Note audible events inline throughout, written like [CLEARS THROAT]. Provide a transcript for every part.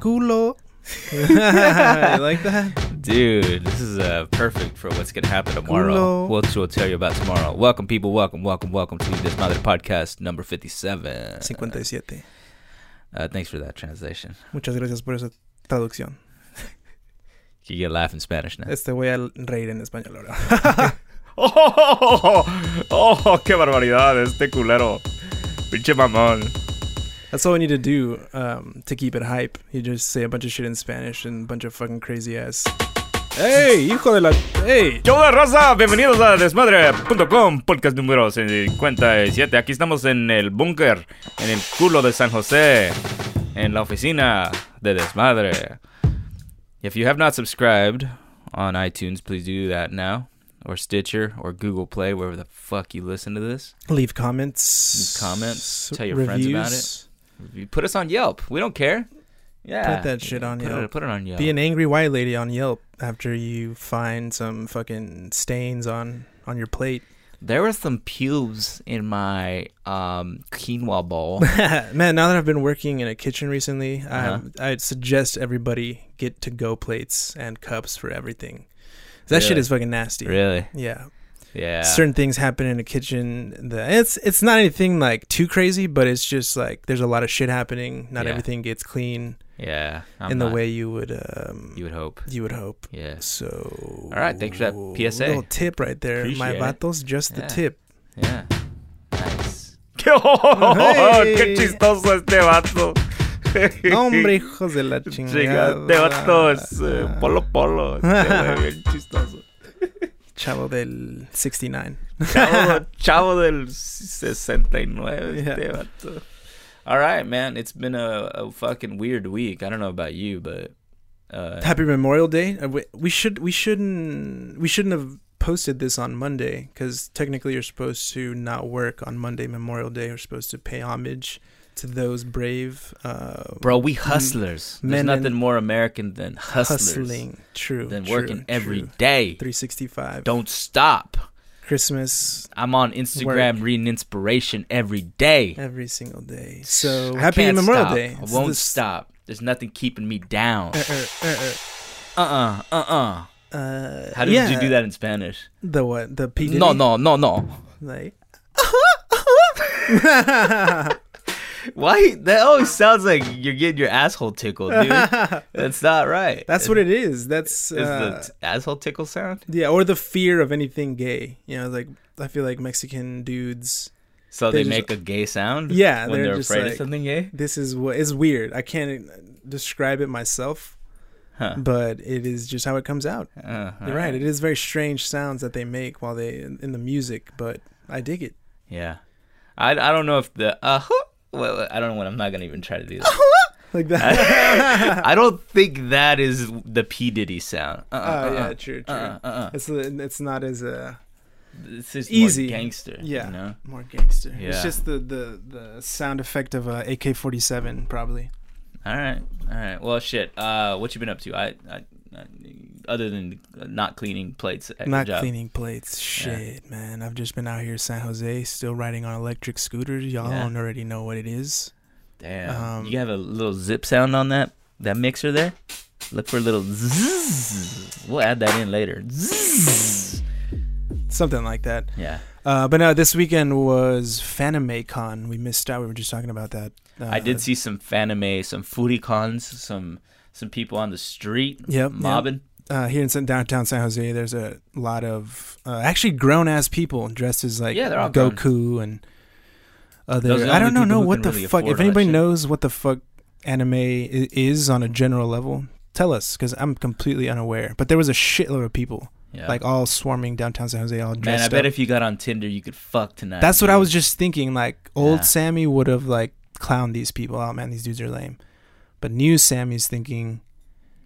culo. [LAUGHS] you like that? Dude, this is uh, perfect for what's gonna happen tomorrow. Culo. Which we'll tell you about tomorrow. Welcome, people. Welcome, welcome, welcome to Desmadre podcast number fifty-seven. 57. Uh, thanks for that translation. Muchas gracias por esa traducción. [LAUGHS] You get laugh in Spanish now. Este voy a reír en español ahora. [LAUGHS] Oh, oh, qué barbaridad este culero. Pinche mamón. That's all we need to do um, to keep it hype. You just say a bunch of shit in Spanish and a bunch of fucking crazy ass. Hey, hijo de la. Hey. ¿Qué onda, raza? Bienvenidos a desmadre.com, podcast número 57. Aquí estamos en el búnker, en el culo de San José, en la oficina de desmadre. If you have not subscribed on iTunes, please do that now. Or Stitcher or Google Play, wherever the fuck you listen to this. Leave comments. Leave comments. Tell your reviews. friends about You Put us on Yelp. We don't care. Yeah. Put that shit on put Yelp. It, put it on Yelp. Be an angry white lady on Yelp after you find some fucking stains on on your plate. There were some pubes in my um, quinoa bowl. [LAUGHS] Man, now that I've been working in a kitchen recently, Uh-huh. I I'd suggest everybody get to go plates and cups for everything. That shit is fucking nasty. really? Yeah. Yeah. Certain things happen in a kitchen that it's it's not anything like too crazy, but it's just like there's a lot of shit happening. Not Yeah. everything gets clean yeah. I'm in the not- way you would um you would hope. you would hope. Yeah. So All right, thanks for that PSA. Little tip right there. My Appreciate it. vatos, just the Yeah. tip. Yeah. Nice. [LAUGHS] Hey. ¡Qué chistoso este vato! [LAUGHS] Hombre, hijos de la Chinga, chingada. Este vato es eh, polo polo. Este bien chistoso. [LAUGHS] Chavo del 69. Chavo, [LAUGHS] chavo del 69. Yeah. Este vato. All right, man. It's been a, a fucking weird week. I don't know about you, but. Uh, Happy Memorial Day. Uh, we- We should we shouldn't we shouldn't have posted this on Monday because technically you're supposed to not work on Monday Memorial Day. You're supposed to pay homage to those brave uh, Bro, we hustlers. There's nothing more American than hustlers. hustling. True. Than true, working every true. day. 365. Don't stop. Christmas I'm on Instagram reading inspiration every day. every single day. So I happy Memorial stop. Day. I won't this- stop. There's nothing keeping me down. Uh, uh, uh, Uh uh uh uh. uh, uh, How did yeah, you do that in Spanish? The what? The P. No, no, no, no. Like. [LAUGHS] [LAUGHS] Why? That always sounds like you're getting your asshole tickled, dude. [LAUGHS] That's not right. That's what it is. That's Is uh, the t- asshole tickle sound? yeah, or the fear of anything gay. You know, like I feel like Mexican dudes. So They they, just- make a gay sound? Yeah, when they're they're, afraid like- of something gay? This is what is weird. I can't describe it myself, Huh. but it is just how it comes out. Uh, You're right. It is very strange sounds that they make while they in, the music, but I dig it. Yeah. I, I don't know if the uh well, I don't know what I'm not gonna even try to do that. Like that. [LAUGHS] I don't think that is the P Diddy sound. Uh, Oh uh, yeah, uh, true, true. uh, uh, uh. It's it's not as uh It's just Easy. more gangster. yeah You know? more gangster. It's just the the the sound effect of a AK-47 probably. All right. All right. Well, shit. Uh, what you been up to? I, I, I other than not cleaning plates at Not job. cleaning plates. Shit, man. I've just been out here in San Jose, still riding on electric scooters. Y'all Yeah. don't already know what it is. Damn. Um, you have a little zip sound on that that mixer there. Look for a little zzz. We'll add that in later. Zzz. Something like that. Yeah. Uh, but no, this weekend was FanimeCon. We missed out. We were just talking about that. Uh, I did see some fanime, some foodie cons, some some people on the street Yep. mobbing. Uh, here in downtown San Jose, there's a lot of uh, actually grown ass people dressed as like Yeah, all grown. Goku and other. Those are the I don't know, know what the really fuck. If anybody knows what the fuck anime i- is on a general level, tell us because I'm completely unaware. But there was a shitload of people, Yeah. like all swarming downtown San Jose, all dressed Man, I up. bet if you got on Tinder, you could fuck tonight. That's what I was just thinking. Like old Yeah. Sammy would have like clowned these people. Oh man, these dudes are lame. But new Sammy's thinking,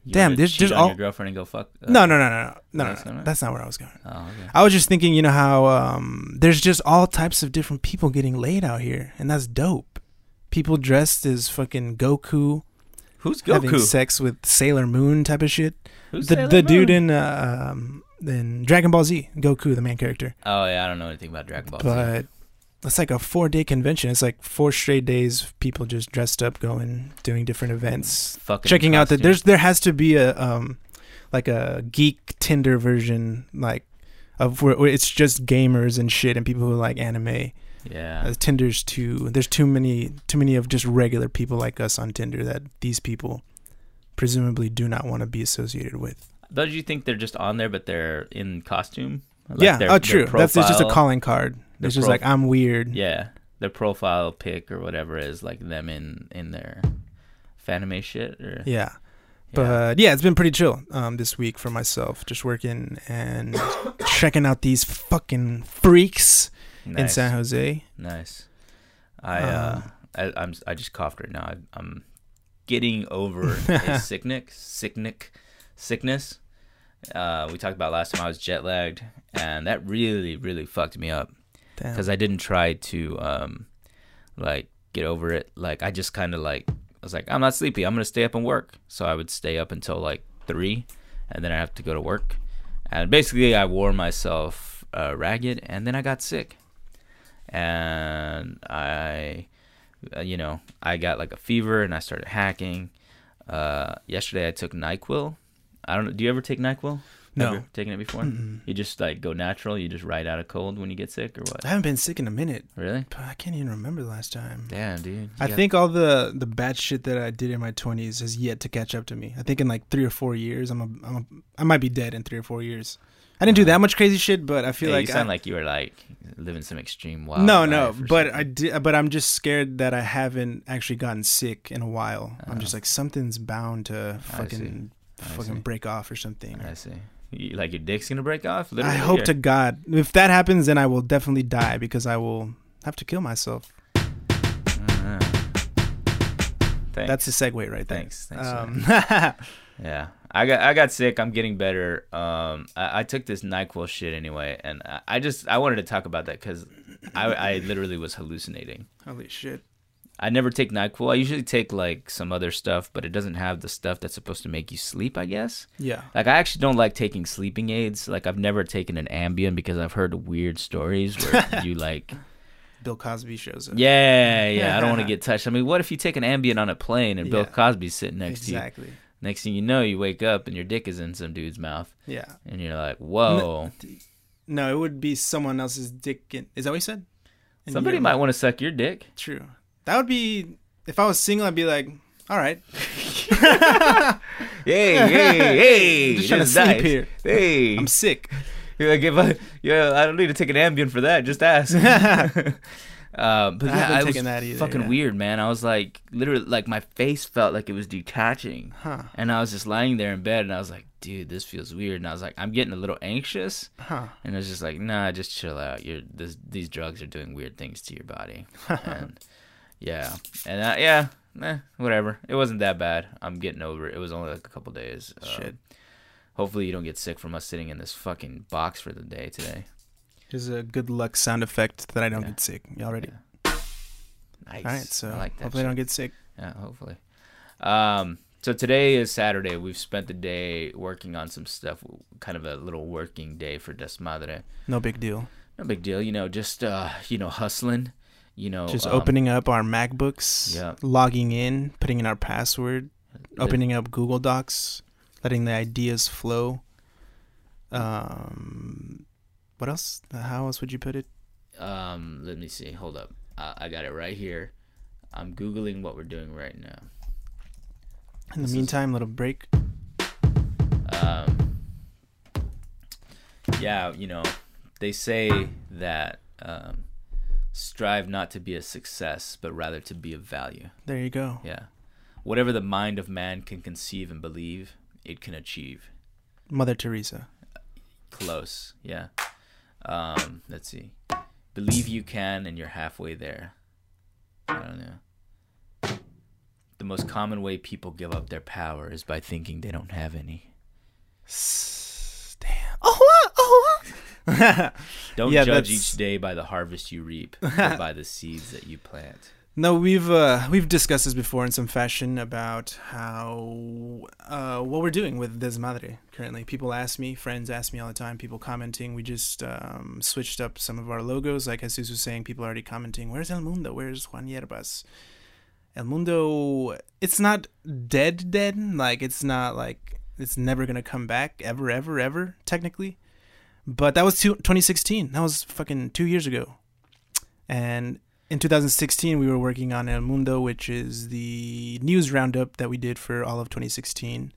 You damn, there's cheat just on all- your girlfriend and go fuck. uh, no, no, no, no, no, no, No, no, that's no, not that's not where I was going. Oh, okay. I was just thinking, you know how um, there's just all types of different people getting laid out here, and that's dope. People dressed as fucking Goku, Who's Goku having sex with Sailor Moon type of shit. Who's the Sailor the dude in uh, um, in Dragon Ball Z, Goku, the main character. Oh yeah, I don't know anything about Dragon Ball. Z. It's like a four day convention. It's like four straight days people just dressed up, going, doing different events, Fucking checking out that there's there has to be a um like a geek Tinder version like of where, where it's just gamers and shit and people who like anime. yeah. Uh, Tinder's too there's too many too many of just regular people like us on Tinder that these people presumably do not want to be associated with. Don't you think they're just on there, but they're in costume? Like yeah, oh true. That's it's just a calling card. Their It's just prof- like I'm weird. Yeah, their profile pic or whatever is like them in in their fanime shit. Or Yeah. But yeah, it's been pretty chill um, this week for myself. Just working and [COUGHS] checking out these fucking freaks in San Jose. nice. I uh, I, I'm I just coughed right now. I, I'm getting over [LAUGHS] a sickness, sicknick, sickness. Uh, we talked about last time I was jet lagged, and that really, really fucked me up. Because I didn't try to um like get over it. Like I just kind of like I was like I'm not sleepy. I'm gonna stay up and work. So I would stay up until like three, and then I have to go to work. And basically, I wore myself uh, ragged, and then I got sick. And I, uh, you know, I got like a fever, and I started hacking. Uh, yesterday, I took Nyquil. I don't. Do you ever take Nyquil? No. Ever taken it before? Mm-mm. You just like go natural. You just ride out a cold when you get sick, or what? I haven't been sick in a minute. Really? But I can't even remember the last time. Damn, dude. You I got- think all the the bad shit that I did in my twenties has yet to catch up to me. I think in like three or four years, I'm a, I'm a I might be dead in three or four years. I didn't do that much crazy shit, but I feel Hey, like you sound I, like you were like living some extreme wild. no, no, but something. I did. But I'm just scared that I haven't actually gotten sick in a while. I'm oh. just Oh. like something's bound to fucking fucking break off or something. I see. Like your dick's gonna break off. I hope to God if that happens, then I will definitely die because I will have to kill myself. Uh. That's a segue right there. thanks. Thanks. Um, [LAUGHS] yeah, I got I got sick. I'm getting better. Um, I, I took this Nyquil shit anyway, and I, I just I wanted to talk about that because I I literally was hallucinating. holy shit! I never take NyQuil. I usually take like some other stuff, but it doesn't have the stuff that's supposed to make you sleep, I guess. Yeah, Like I actually don't like taking sleeping aids. Like I've never taken an Ambien because I've heard weird stories where [LAUGHS] you like Bill Cosby shows up. Yeah, yeah, I don't want to [LAUGHS] get touched. I mean, what if you take an Ambien on a plane and Bill Yeah. Cosby's sitting next to you? exactly. Next thing you know, you wake up and your dick is in some dude's mouth Yeah. and you're like, "Whoa." No, it would be someone else's dick. In, is that what you said? In Somebody might want to suck your dick. True. That would be. If I was single, I'd be like, all right. [LAUGHS] Hey, [LAUGHS] hey, hey. Just trying to sleep nice. here. Hey. I'm sick. You're like, if I, yeah, I don't need to take an Ambien for that. Just ask. uh, [LAUGHS] but I yeah, I was that either, fucking yeah. weird, man. I was like, literally, like my face felt like it was detaching, Huh. and I was just lying there in bed, and I was like, dude, this feels weird. And I was like, I'm getting a little anxious, Huh. and I was just like, nah, just chill out. You're this, these drugs are doing weird things to your body, and yeah, and uh, yeah, eh, whatever. It wasn't that bad. I'm getting over it. It was only like a couple days. Um, Shit. Hopefully you don't get sick from us sitting in this fucking box for the day today. Here's a good luck sound effect that I don't Yeah. get sick. Y'all ready? Nice. All right. So I like that. hopefully I don't get sick. Yeah, hopefully. Um, so today is Saturday. We've spent the day working on some stuff. Kind of a little working day for Desmadre. No big deal. No big deal, you know. Just uh, you know, hustling. You know, Just um, opening up our MacBooks, Yeah. logging in, putting in our password, the- opening up Google Docs, letting the ideas flow. Um, what else? How else would you put it? Um, let me see. Hold up. Uh, I got it right here. I'm googling what we're doing right now. In the This is- meantime, little break. um, yeah, you know, they say that um, strive not to be a success, but rather to be of value. There you go. Yeah. Whatever the mind of man can conceive and believe, it can achieve. Mother Teresa. Close. Yeah. Um, let's see. Believe you can, and you're halfway there. I don't know. The most common way people give up their power is by thinking they don't have any. S- Damn. Oh what? Oh what? Don't Yeah, judge that's- each day by the harvest you reap, [LAUGHS] but by the seeds that you plant. No, we've uh, we've discussed this before in some fashion about how uh, what we're doing with Desmadre currently. People ask me, friends ask me all the time. People commenting. We just um, switched up some of our logos. Like Jesus was saying, people are already commenting. Where's El Mundo? Where's Juan Yerbas? El Mundo. It's not dead, dead. Like it's not like it's never gonna come back ever, ever, ever. Technically, but that was two, 2016. That was fucking two years ago, and in 2016 we were working on El Mundo, which is the news roundup that we did for all of 2016.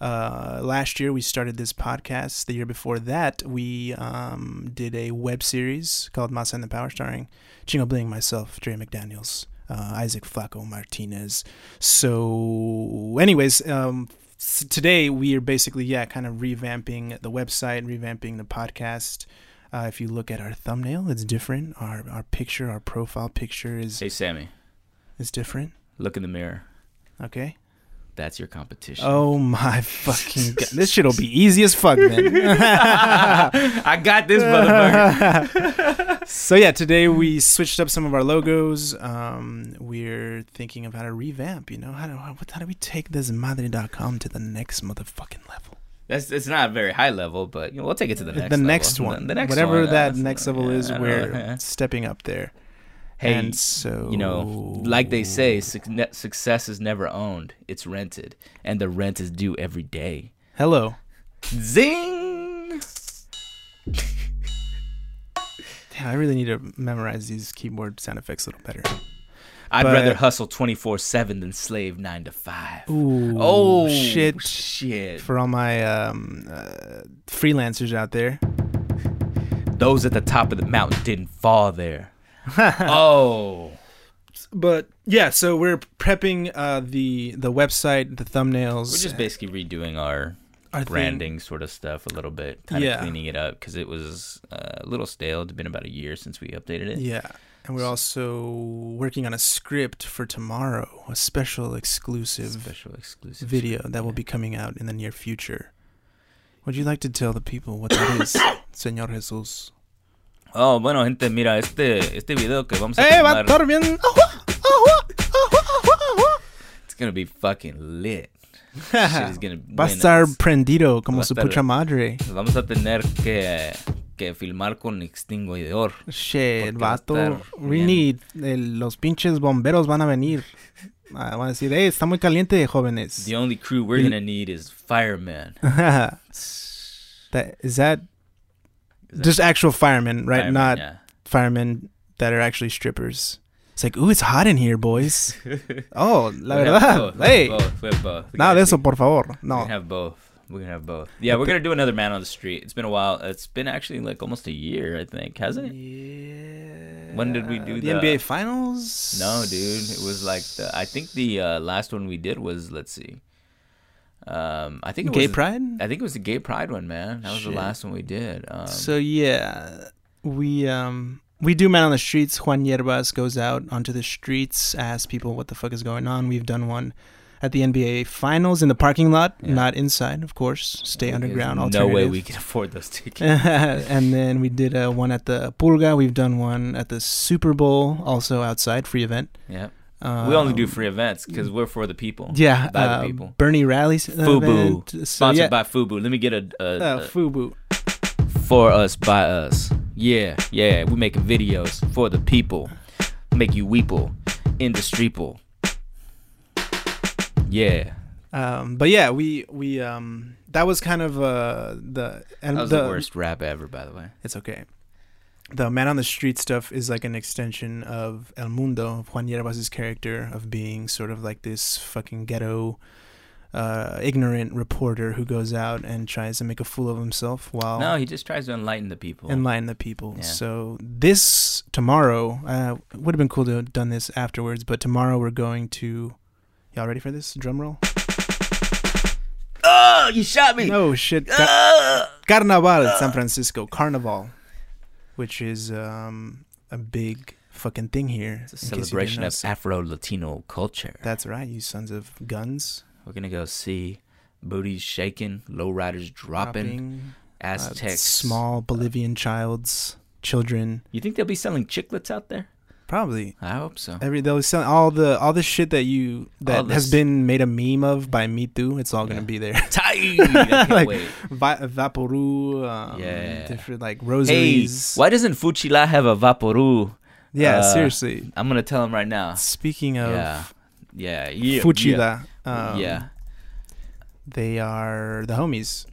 Uh, last year we started this podcast. The year before that we um, did a web series called Masa and the Power, starring Chingo Bling, myself, Dre McDaniels, uh, Isaac Flaco Martinez. So, anyways, um, s- today we are basically yeah, kind of revamping the website, revamping the podcast. Uh, if you look at our thumbnail, it's different. Our our picture, our profile picture is Hey, Sammy, is different. look in the mirror. Okay. That's your competition. Oh my fucking god! This shit'll be easy as fuck man. [LAUGHS] I got this, motherfucker. [LAUGHS] so yeah, today we switched up some of our logos. Um, we're thinking of how to revamp. You know, how do how, how do we take desmadre.com to the next motherfucking level? That's it's not a very high level, but you know, we'll take it to the next. the level. next one, The next whatever one, uh, that that's- next level yeah, is, we're know, [LAUGHS] stepping up there. Hey, and so you know, like they say, success is never owned; it's rented, and the rent is due every day. hello. Zing! Damn, I really need to memorize these keyboard sound effects a little better. I'd But- rather hustle twenty four seven than slave nine to five. Ooh, Oh shit! Shit! For all my um, uh, freelancers out there, Those at the top of the mountain didn't fall there. [LAUGHS] oh, but yeah, so we're prepping uh, the the website, the thumbnails. we're just basically redoing our our thing. branding sort of stuff a little bit, kind of cleaning it up because it was uh, a little stale. It's been about a year since we updated it. Yeah, and we're also working on a script for tomorrow, a special exclusive Special exclusive video that will be coming out in the near future. Would you like to tell the people what that is, [COUGHS] Señor Jesus? Oh, bueno, gente, mira, este, este video que vamos a ¡Eh, va a estar bien! it's gonna be fucking lit. [LAUGHS] Va a estar prendido como su pucha madre. Vamos a tener que, que filmar con extinguidor. Shit, vato. We need. el- los pinches bomberos van a venir. Ah, van a decir, hey, está muy caliente, jóvenes. The only crew we're gonna need is firemen. [LAUGHS] that Is that just actual firemen, right? firemen? Not Yeah. firemen that are actually strippers. It's like, ooh, it's hot in here, boys. [LAUGHS] oh, la verdad. both, we have Hey, both, we have both. We nada de eso, por favor. No. gonna have both. We're gonna have both. Yeah, we're gonna do another man on the street. It's been a while. It's been actually like almost a year, I think, hasn't it? Yeah. When did we do the the- NBA Finals? No, dude. It was like the. I think the uh, last one we did was let's see. Um, I think it Gay was, Pride. I think it was the gay pride one, man. That was Shit. the last one we did. Um, so yeah, we um we do man on the streets. Juan Yerbas goes out onto the streets, asks people what the fuck is going on. We've done one at the NBA Finals in the parking lot, Yeah. not inside, of course. Stay underground. No way we can afford those tickets. [LAUGHS] and then we did uh, one at the Pulga. We've done one at the Super Bowl, also outside, free event. yeah, Um, we only do free events because we're for the people. Yeah, by the uh, people. Bernie Rally's Fubu. event. So, Sponsored yeah, by Fubu. Let me get a, a, uh, a Fubu. for us by us. Yeah, yeah. We making videos for the people. Make you weeple in the streeple. Yeah, Um, but yeah, we we um that was kind of uh the and that was the, the worst rap ever, by the way. It's okay. The man on the street stuff is like an extension of El Mundo, of Juan Yerbas' character of being sort of like this fucking ghetto, uh, ignorant reporter who goes out and tries to make a fool of himself while No, he just tries to enlighten the people. enlighten the people. Yeah. So this tomorrow uh, would have been cool to have done this afterwards, but tomorrow we're going to. Y'all ready for this drum roll? oh, you shot me. No shit. Ca- Ah! Carnaval, San Francisco Carnival, which is um, a big fucking thing here. It's a in case you didn't celebration of Afro Latino culture. That's right, you sons of guns. We're gonna go see booties shaking, lowriders dropping, uh, Aztecs. small Bolivian childs, children. You think they'll be selling chiclets out there? Probably. I hope so. Every sell all the all the shit that you that has been made a meme of by Me Too. It's all gonna be there. [LAUGHS] [LAUGHS] Like, wait. Vi- Vaporu, um, Yeah. different like Hey, rosaries. why doesn't Fuchila have a Vaporu? Yeah, uh, seriously. I'm gonna tell him right now. Speaking of Yeah. Yeah. Yeah. Fuchila, Yeah. um, yeah. they are the homies,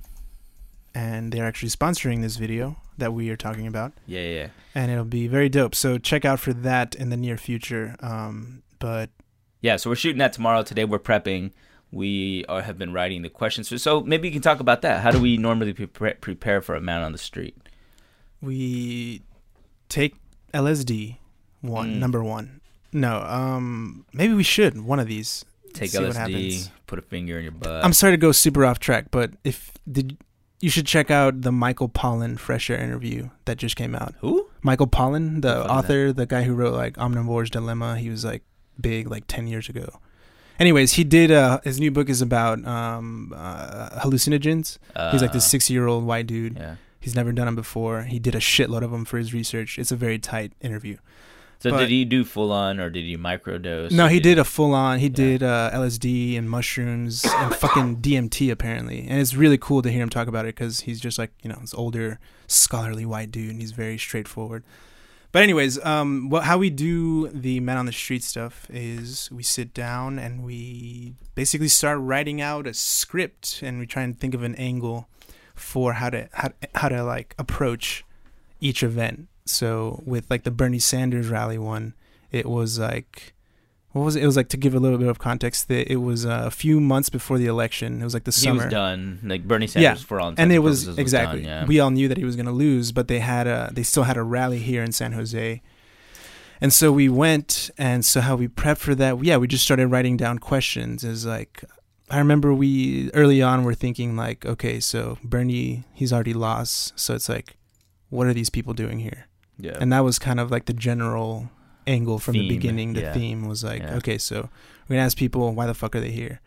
and they're actually sponsoring this video that we are talking about, Yeah. Yeah. and it'll be very dope. So check out for that in the near future. Um, but Yeah, so we're shooting that tomorrow. Today we're prepping. We are, have been writing the questions. So, so maybe you can talk about that. How do we normally prepare, prepare for a man on the street? we take LSD one Mm. number one. No, um, maybe we should one of these. Take LSD, put a finger in your butt. I'm sorry to go super off track, but if did you should check out the Michael Pollan Fresh Air interview that just came out. Who? Michael Pollan, the author, the guy who wrote like Omnivore's Dilemma, he was like big like 10 years ago. Anyways, he did uh his new book is about um uh, hallucinogens. He's like this Uh, 60-year-old white dude. Yeah. He's never done them before. He did a shitload of them for his research. It's a very tight interview. So but- did he do full on or did he microdose? No, he did a full on. He Yeah. did uh, LSD and mushrooms and [COUGHS] fucking DMT apparently, and it's really cool to hear him talk about it because he's just like you know this older scholarly white dude, and he's very straightforward. But anyways, um, what how we do the men on the street stuff is we sit down and we basically start writing out a script, and we try and think of an angle for how to how, how to like approach each event. So with like the Bernie Sanders rally one, it was like what was it? It was like to give a little bit of context that it was uh, a few months before the election. It was like the summer. He was done. Like Bernie Sanders Yeah, for all and it was purposes exactly. done, yeah. We all knew that he was going to lose, but they had a they still had a rally here in San Jose, and so we went. And so how we prepped for that? Yeah, we just started writing down questions. Is like I remember we early on were thinking like, okay, so Bernie he's already lost, so it's like, what are these people doing here? Yeah. And that was kind of like the general angle from the beginning. The yeah. theme was like, Yeah. okay, so we're gonna ask people why the fuck are they here,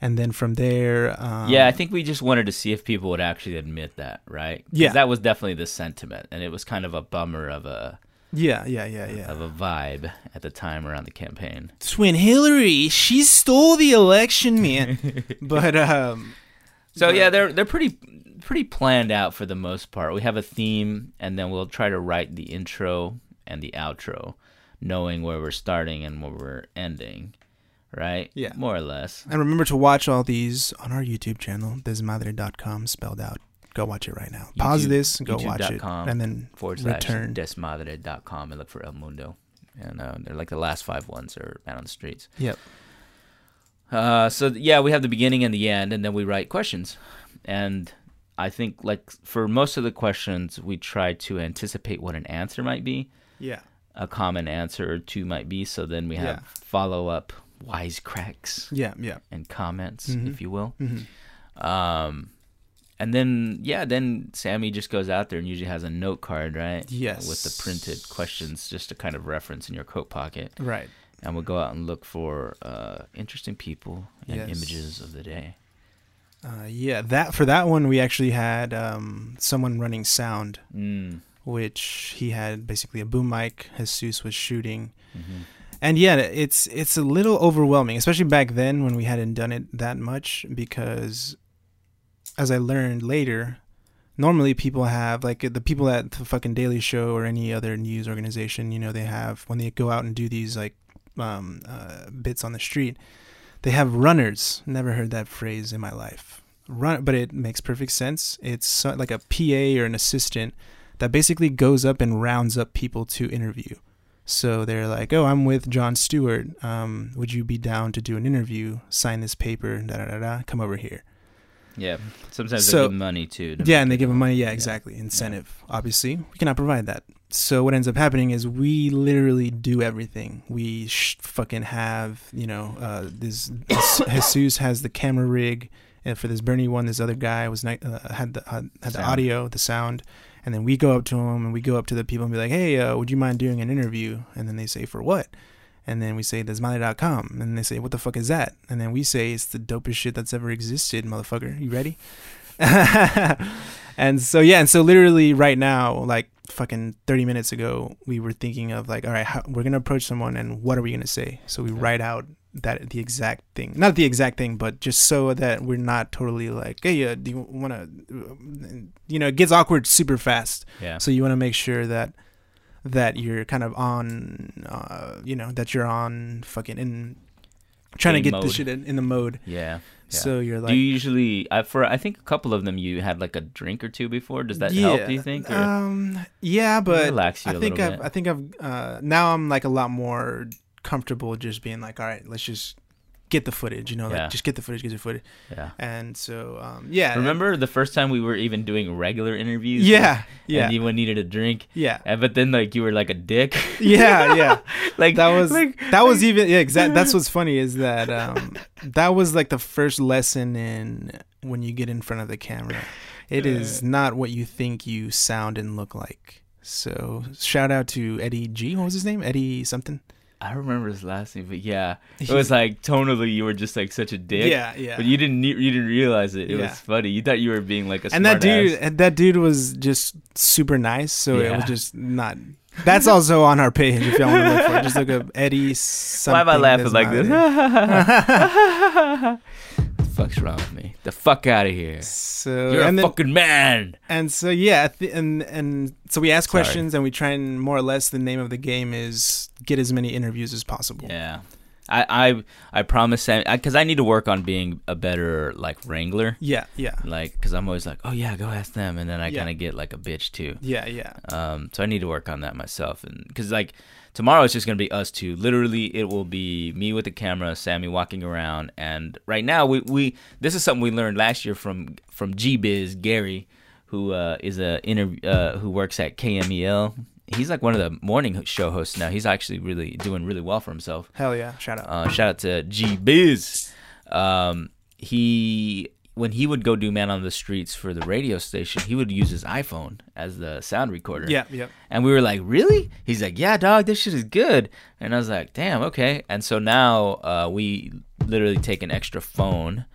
and then from there, um, yeah, I think we just wanted to see if people would actually admit that, right? Yeah. that was definitely the sentiment, and it was kind of a bummer of a yeah, yeah, yeah, yeah. of a vibe at the time around the campaign. Twin Hillary, she stole the election, man. [LAUGHS] but um, So yeah, they're they're pretty pretty planned out for the most part. We have a theme, and then we'll try to write the intro and the outro, knowing where we're starting and where we're ending, right? Yeah. more or less. and remember to watch all these on our YouTube channel, desmadre.com spelled out. Go watch it right now. Pause YouTube- this, go watch it, and then Forward slash return. desmadre.com and look for El Mundo, and uh, they're like the last five ones are out on the streets. Yep. Uh, so yeah, we have the beginning and the end, and then we write questions. And I think like for most of the questions, we try to anticipate what an answer might be, Yeah. a common answer or two might be. So then we have Yeah. follow up wisecracks Yeah. Yeah. and comments, Mhm. if you will. hmm Um, and then yeah, then Sammy just goes out there and usually has a note card, right? Yes. With the printed questions, just to kind of reference in your coat pocket, Right. and we'll go out and look for uh, interesting people and Yes. images of the day. Uh, yeah. That for that one, we actually had um, someone running sound, Mm. which he had basically a boom mic. Jesus was shooting. hmm and yeah it's it's a little overwhelming especially back then when we hadn't done it that much because as i learned later normally people have like the people at the fucking daily show or any other news organization you know they have when they go out and do these like um, uh, bits on the street they have runners never heard that phrase in my life run but it makes perfect sense it's like a pa or an assistant that basically goes up and rounds up people to interview so they're like, "Oh, I'm with Jon Stewart. Um, would you be down to do an interview? Sign this paper. Da da da da. Come over here." Yeah. Sometimes So- they give money too. to Yeah, and they give them money. Yeah, exactly. Incentive. Obviously, we cannot provide that. So what ends up happening is we literally do everything. We sh- fucking have, you know, uh, this, this [COUGHS] Jesus has the camera rig, and for this Bernie one, this other guy was uh, had the had, had the audio, the sound, and then we go up to him and we go up to the people and be like, "Hey, uh, would you mind doing an interview?" And then they say, "For what?" And then we say, desmadre.com. And they say, what the fuck is that? And then we say, it's the dopest shit that's ever existed, motherfucker. You ready? [LAUGHS] and so yeah, and so literally right now, like fucking thirty minutes ago, we were thinking of like, all right, how, we're gonna approach someone, and what are we gonna say? So we write out that the exact thing, not the exact thing, but just so that we're not totally like, hey, uh, do you want to, you know, it gets awkward super fast. Yeah. So you want to make sure that that you're kind of on, uh, you know, that you're on fucking in trying to get the mode. shit in, in the mode. Yeah. Yeah. So you're like, do you usually? I for I think a couple of them you had like a drink or two before. Does that help? Do you think? Or? Um, yeah, but relax you I a think little I've, bit. I think I've uh, now I'm like a lot more comfortable just being like, all right, let's just get the footage, you know, Yeah. like just get the footage, get the footage, yeah. and so um, yeah, Remember the first time we were even doing regular interviews? Yeah, yeah, And you needed a drink, yeah, and, but then like you were like a dick. [LAUGHS] yeah, yeah. [LAUGHS] like That was like, that was even yeah, exact. That's what's [LAUGHS] funny is that um, that was like the first lesson in when you get in front of the camera. It is not what you think you sound and look like. So shout out to Eddie G. What was his name? Eddie something. I remember his last name, but yeah, it was like tonally you were just like such a dick. Yeah, yeah. But you didn't you didn't realize it. It Yeah. was funny. You thought you were being like a and that dude, ass. and that dude was just super nice. So it was just not. That's also on our page if y'all want to look for it. Just look up Eddie. [LAUGHS] Why Something am I laughing like this? [LAUGHS] [LAUGHS] fuck's wrong with me? The fuck out of here! So You're a then, fucking man. and so yeah, th- and and so we ask Sorry. questions and we try and more or less the name of the game is get as many interviews as possible. Yeah. I I I promise Sam because I, need to work on being a better like wrangler. Yeah, yeah, Like, because I'm always like, oh yeah, go ask them, and then I Yeah. kind of get like a bitch too. yeah, yeah. Um, so I need to work on that myself, and because like tomorrow it's just gonna be us two. Literally, it will be me with the camera, Sammy walking around, and right now we we this is something we learned last year from from G Biz Gary, who uh, is a interview uh, who works at KMEL. He's like one of the morning show hosts now. He's actually really doing really well for himself. Hell yeah! Shout out. Uh, shout out to G Biz. Um, he when he would go do man on the streets for the radio station, he would use his iPhone as the sound recorder. yeah, yeah. And we were like, really? He's like, yeah, dog, this shit is good. And I was like, damn, okay. And so now uh, we literally take an extra phone,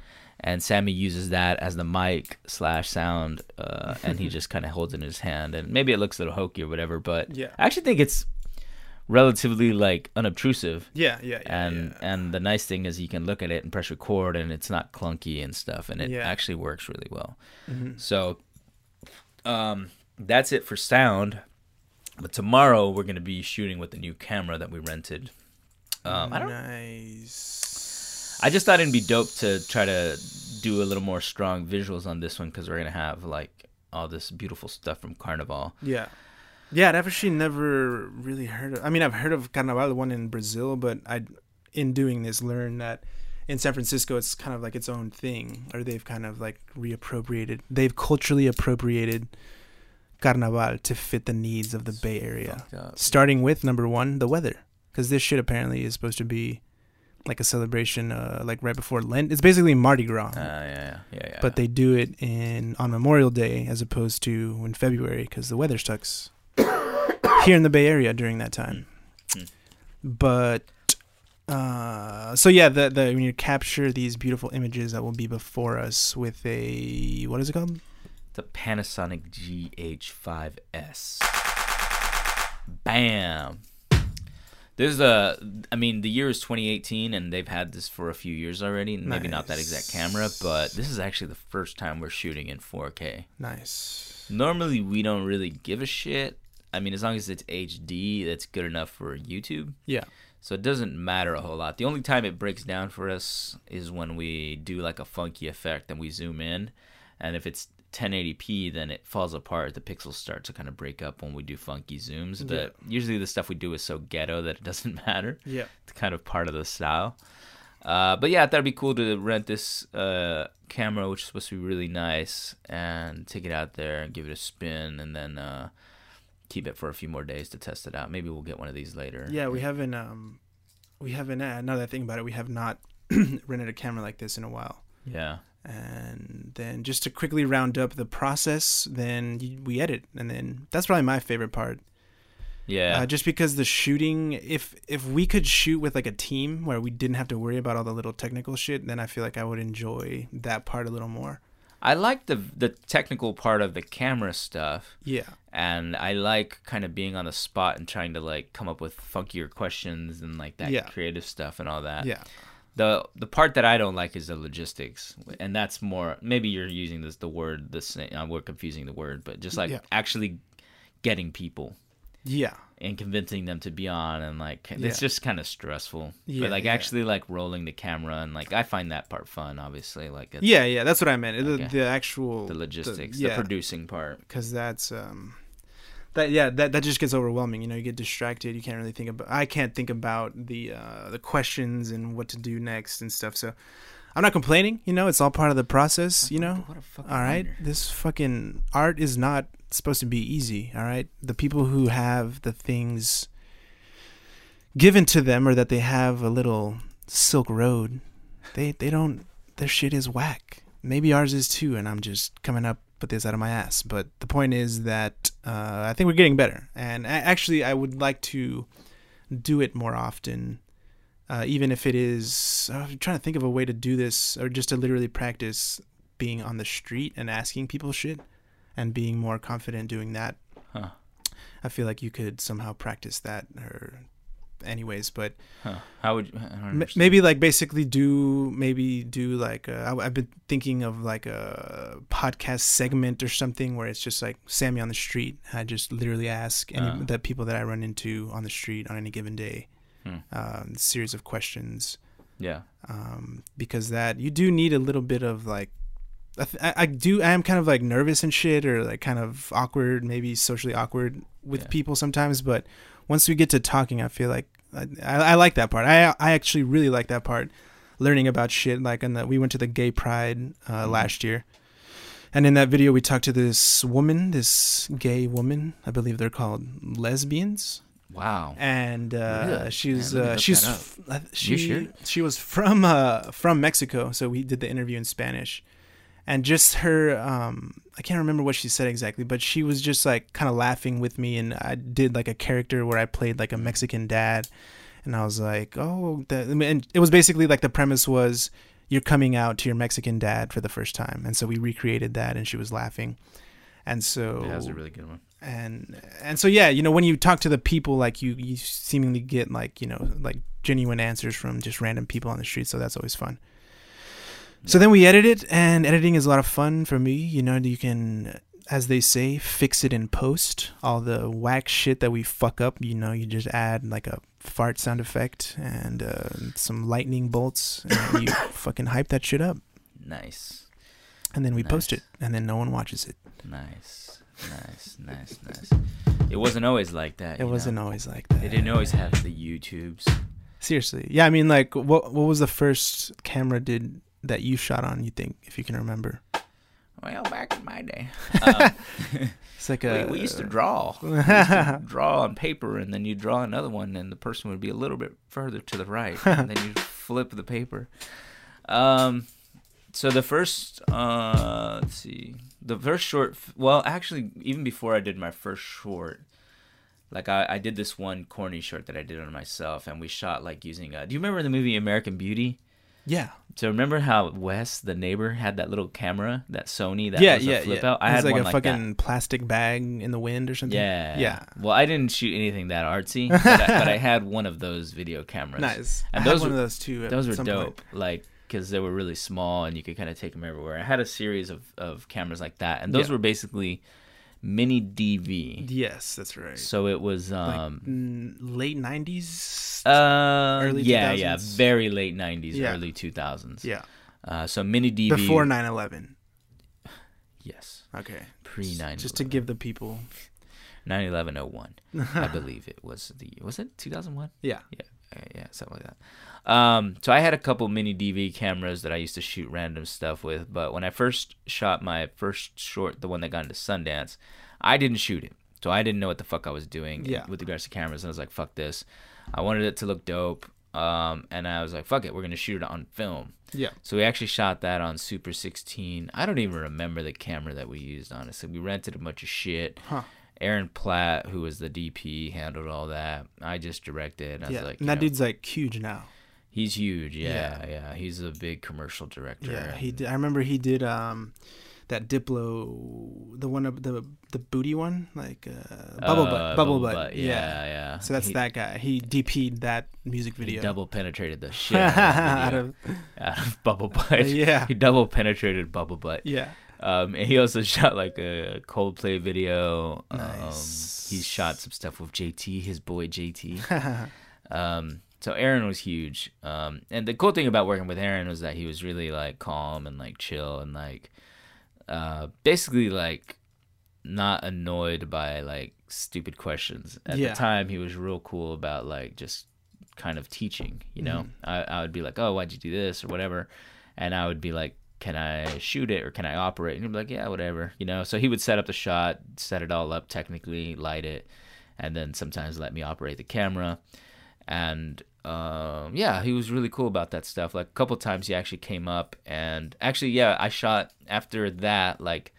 and Sammy uses that as the mic slash sound, uh, and he [LAUGHS] just kind of holds it in his hand. And maybe it looks a little hokey or whatever, but Yeah. I actually think it's relatively like unobtrusive. Yeah, yeah, yeah. And yeah. and the nice thing is you can look at it and press record, and it's not clunky and stuff, and it Yeah. actually works really well. Mhm. So, um, that's it for sound. But tomorrow we're gonna be shooting with the new camera that we rented. Um, I don't. Nice. I just thought it'd be dope to try to do a little more strong visuals on this one because we're gonna have like all this beautiful stuff from Carnival. Yeah. Yeah, I'd actually never really heard of I mean I've heard of Carnaval, the one in Brazil, but I in doing this learned that in San Francisco it's kind of like its own thing. Or they've kind of like reappropriated they've culturally appropriated Carnaval to fit the needs of the Bay Area. Starting with number one, the weather. Because this shit apparently is supposed to be like a celebration uh like right before Lent. It's basically Mardi Gras. Uh, yeah, yeah, yeah, yeah. but they do it in on Memorial Day as opposed to in February because the weather sucks here in the Bay Area during that time. Hmm. But uh, so yeah, the the when you capture these beautiful images that will be before us with a what is it called? the Panasonic GH5S. Bam. This is a, I mean, the year is 2018, and they've had this for a few years already. Maybe not that exact camera, but this is actually the first time we're shooting in 4K. Nice. Normally, we don't really give a shit. I mean, as long as it's HD, that's good enough for YouTube. Yeah. So it doesn't matter a whole lot. The only time it breaks down for us is when we do like a funky effect and we zoom in. And if it's 1080p, then it falls apart. The pixels start to kind of break up when we do funky zooms. But usually the stuff we do is so ghetto that it [LAUGHS] doesn't matter. Yeah. It's kind of part of the style. Uh, but yeah, I thought it'd be cool to rent this uh, camera, which is supposed to be really nice, and take it out there and give it a spin, and then uh, keep it for a few more days to test it out. Maybe we'll get one of these later. Yeah, we haven't um we haven't uh, now that I think about it, we have not [CLEARS THROAT] rented a camera like this in a while. Yeah. and then just to quickly round up the process then we edit and then that's probably my favorite part Yeah. uh, just because the shooting if if we could shoot with like a team where we didn't have to worry about all the little technical shit then i feel like i would enjoy that part a little more I like the the technical part of the camera stuff, Yeah. and I like kind of being on the spot and trying to like come up with funkier questions and like that Yeah. creative stuff and all that. Yeah. The the part that I don't like is the logistics, and that's more maybe you're using this the word the same. Uh, we're confusing the word, but just like Yeah. actually getting people Yeah. and convincing them to be on and like Yeah. it's just kind of stressful. Yeah, but like yeah. actually like rolling the camera and like I find that part fun. Obviously, like Yeah, yeah, that's what I meant. The, Okay. the actual the logistics, yeah. the producing part. because that's um that yeah that that just gets overwhelming you know you get distracted you can't really think about i can't think about the uh the questions and what to do next and stuff so i'm not complaining you know it's all part of the process you know What a fucking all right wonder. this fucking art is not supposed to be easy all right? The people who have the things given to them or that they have a little silk road they they don't their shit is whack. Maybe ours is too and i'm just coming up with this out of my ass. But the point is that uh, i think we're getting better. And a- actually i would like to do it more often uh, even if it is i'm trying to think of a way to do this or just to literally practice being on the street and asking people shit and being more confident doing that Huh. i feel like you could somehow practice that or anyways but Huh. How would you? I don't M- maybe like basically do maybe do like uh, I, I've been thinking of like a podcast segment or something where it's just like Sammy on the street. I just literally ask any Uh. the people that I run into on the street on any given day, Hmm. um, series of questions. Yeah. Um, because that you do need a little bit of like. I, th- I do. I am kind of like nervous and shit, or like kind of awkward, maybe socially awkward with Yeah. people sometimes. But once we get to talking, I feel like I, I, I like that part. I I actually really like that part, learning about shit. Like, in the we went to the gay pride uh, Mhm. last year, and in that video we talked to this woman, this gay woman. I believe they're called lesbians, Wow. and uh, Really? she's Man, uh, she's f- she sure? she was from uh from Mexico, so we did the interview in Spanish, and just her um I can't remember what she said exactly, but she was just like kind of laughing with me, and I did like a character where I played like a Mexican dad, and I was like, oh, and it was basically like the premise was you're coming out to your Mexican dad for the first time, and so we recreated that, and she was laughing, and so Yeah, that was a really good one. and and so yeah you know when you talk to the people like you you seemingly get like you know like genuine answers from just random people on the street so that's always fun so then we edit it and editing is a lot of fun for me you know you can as they say fix it in post all the whack shit that we fuck up you know you just add like a fart sound effect and uh, some lightning bolts and you [COUGHS] [COUGHS] fucking hype that shit up Nice. and then we post it and then no one watches it Nice. Nice. Nice. Nice. It wasn't always like that. it wasn't know? always like that They didn't always have the YouTubes. Seriously, yeah. I mean, like, what what was the first camera did that you shot on? You think, if you can remember? Well, back in my day, um, [LAUGHS] [LAUGHS] It's like we, a. we used to draw. [LAUGHS] Used to draw on paper, and then you draw another one, and the person would be a little bit further to the right, and then you flip the paper. Um, so the first, uh, let's see, the first short. Well, actually, even before I did my first short, like I, I did this one corny short that I did on myself, and we shot like using. Uh, do you remember the movie American Beauty? Yeah, So remember how Wes, the neighbor, had that little camera, that Sony, that yeah, was yeah, a flip yeah. out. I It was had like one a like fucking that. plastic bag in the wind or something. Yeah, yeah. Well, I didn't shoot anything that artsy, [LAUGHS] but, I, but I had one of those video cameras. Nice. And I had those one were- of those too. at Those were dope, point. like because they were really small and you could kind of take them everywhere. I had a series of of cameras like that, and those Yeah. were basically mini DV. Yes, that's right. So it was um mm, late nineties. uh early yeah yeah very late 90s Yeah. early 2000s yeah, uh so mini DV before 9/11. yes Okay, pre 9 just to give the people. [LAUGHS] 9/11/01 I [LAUGHS] believe it was the was it 2001 Yeah, Uh, yeah, something like that. Um, so I had a couple mini DV cameras that I used to shoot random stuff with, but when I first shot my first short, the one that got into Sundance, I didn't shoot it, so I didn't know what the fuck I was doing Yeah. with regards to cameras, and I was like, "Fuck this!" I wanted it to look dope, um, and I was like, "Fuck it, we're gonna shoot it on film." yeah. So we actually shot that on Super 16. I don't even remember the camera that we used, honestly. We rented a bunch of shit. Huh. Aaron Platt, who was the DP, handled all that. I just directed. I yeah. was like, and that know- dude's like huge now. He's huge. Yeah, yeah, He's a big commercial director. Yeah, he did. I remember he did um that Diplo, the one of the the booty one, like uh, bubble Uh, butt, bubble, butt. Yeah, Yeah. yeah. So that's He- that guy. He DP'd that music video. He double penetrated the [LAUGHS] shit Out of- out of Bubble Butt. yeah, He double penetrated Bubble Butt. yeah. Um, and he also [LAUGHS] shot like a Coldplay video. Nice. Um, he shot some stuff with JT, his boy JT. [LAUGHS] Um, so Aaron was huge. Um, and the cool thing about working with Aaron was that he was really like calm and like chill and like, uh, basically like not annoyed by like stupid questions. At Yeah. the time, he was real cool about like just kind of teaching. You know, Mm-hmm. I, I would be like, "Oh, why'd you do this?" or whatever, and I would be like, "Can I shoot it or can I operate?" And he'd be like, "Yeah, whatever." You know, so he would set up the shot, set it all up technically, light it, and then sometimes let me operate the camera. And um, yeah, he was really cool about that stuff. Like a couple times, he actually came up and actually, yeah, I shot after that. Like,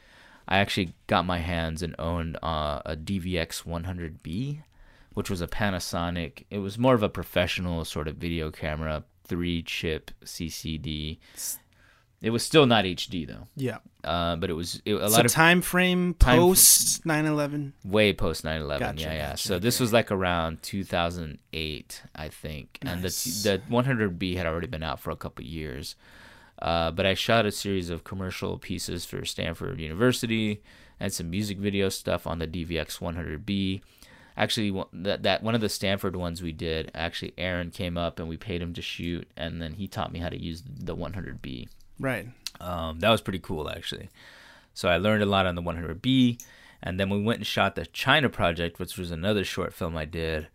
I actually got my hands and owned uh, a DVX 100B, which was a Panasonic. It was more of a professional sort of video camera, three chip CCD. It was still not HD though, Yeah. uh, but it was it, a so lot of time frame Time- post 9/11. way post 9-11 Gotcha, yeah yeah gotcha, so this okay. was like around 2008 i think and Nice. the the 100b had already been out for a couple years uh, but i shot a series of commercial pieces for stanford university and some music video stuff on the dvx 100b actually that, that one of the stanford ones we did actually aaron came up and we paid him to shoot and then he taught me how to use the 100b Right. um, that was pretty cool, actually. So I learned a lot on the 100B, and then we went and shot the China Project, which was another short film I did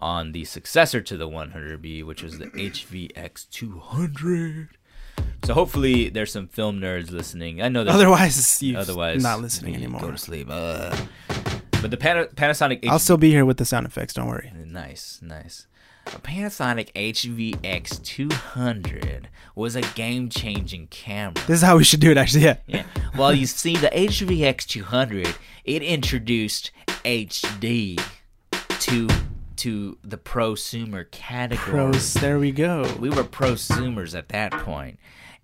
on the successor to the 100B, which was the HVX 200. So hopefully there's some film nerds listening. I know there's Otherwise, [LAUGHS] you otherwise not listening anymore. Go to sleep. Uh, but the Pana- Panasonic I'll still be here with the sound effects. Don't worry. Nice, nice. A Panasonic HVX 200 was a game-changing camera. This is how we should do it. Actually, yeah. Yeah. Well, you see, the HVX 200 it introduced HD to to the prosumer category. Pros. There we go. We were prosumers at that point,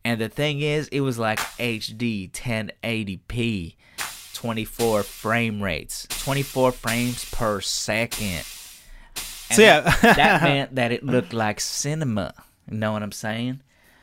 and the thing is, it was like HD 1080p, 24 frame rates, 24 frames per second. And So, yeah. that, that [LAUGHS] meant that it looked like cinema. You know what I'm saying?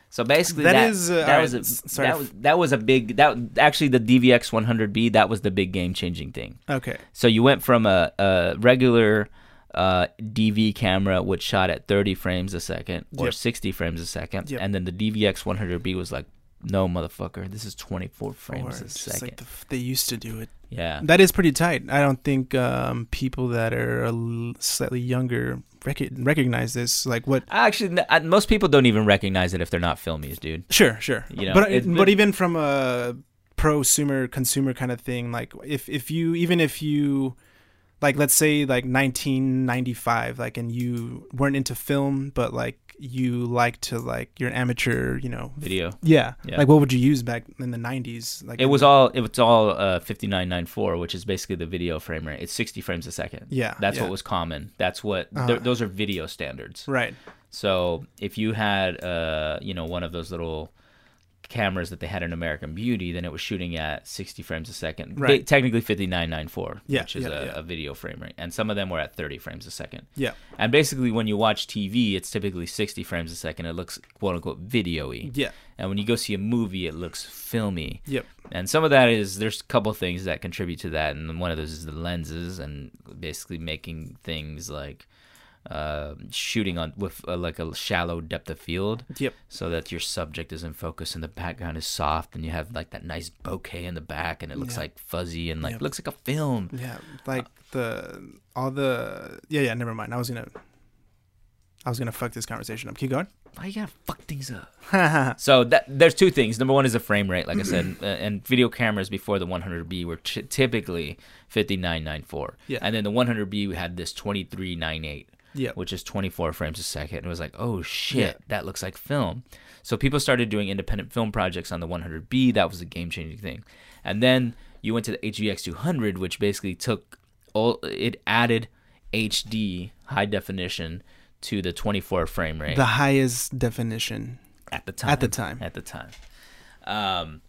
So basically, That that, is, uh, that was a sorry that was that was a big that actually the DVX 100B that was the big game changing thing. Okay. So you went from a, a regular uh, DV camera which shot at 30 frames a second or Yep. 60 frames a second, Yep. and then the DVX 100B was like, no motherfucker, this is 24 Or frames a second. like the, they used to do it. yeah, That is pretty tight. I don't think um, people that are slightly younger rec- recognize this. Like what? actually, most people don't even recognize it if they're not filmies, dude. Sure, sure. You know, but it's but even from a prosumer consumer kind of thing, like if if you even if you like let's say like 1995 like and you weren't into film but like you like to like you're an amateur you know Video. yeah. Yeah. like what would you use back in the 90s like It was all it was all uh, 5994, which is basically the video frame rate. It's 60 frames a second. yeah That's yeah. what was common. That's what Uh-huh. th- those are video standards. right So if you had, uh, you know, one of those little cameras that they had in American Beauty, then it was shooting at 60 frames a second. Right. Ba- technically 5994, Yeah, which is yeah, a, yeah. a video frame rate. And some of them were at 30 frames a second. yeah And basically, when you watch TV, it's typically 60 frames a second. It looks quote unquote video y. yeah And when you go see a movie, it looks filmy. yep And some of that is there's a couple things that contribute to that, and one of those is the lenses and basically making things like uh, shooting on with uh, like a shallow depth of field, yep so that your subject is in focus and the background is soft, and you have like that nice bokeh in the back, and it looks Yeah. like fuzzy and like looks like a film. yeah like the all the yeah yeah never mind i was gonna i was gonna fuck this conversation up keep going Why you gotta fuck things up? [LAUGHS] So that there's two things. Number one is the frame rate, like I said, [CLEARS THROAT] uh, and video cameras before the 100B were typically 5994. Yeah. And then the 100B had this 2398. Yep which is 24 frames a second. And it was like, oh shit, Yeah. that looks like film. So people started doing independent film projects on the 100B. That was a game changing thing. And then you went to the HVX 200, which basically took all, it added HD, high definition, to the 24 frame rate The highest definition at the time. at the time. At the time. Um,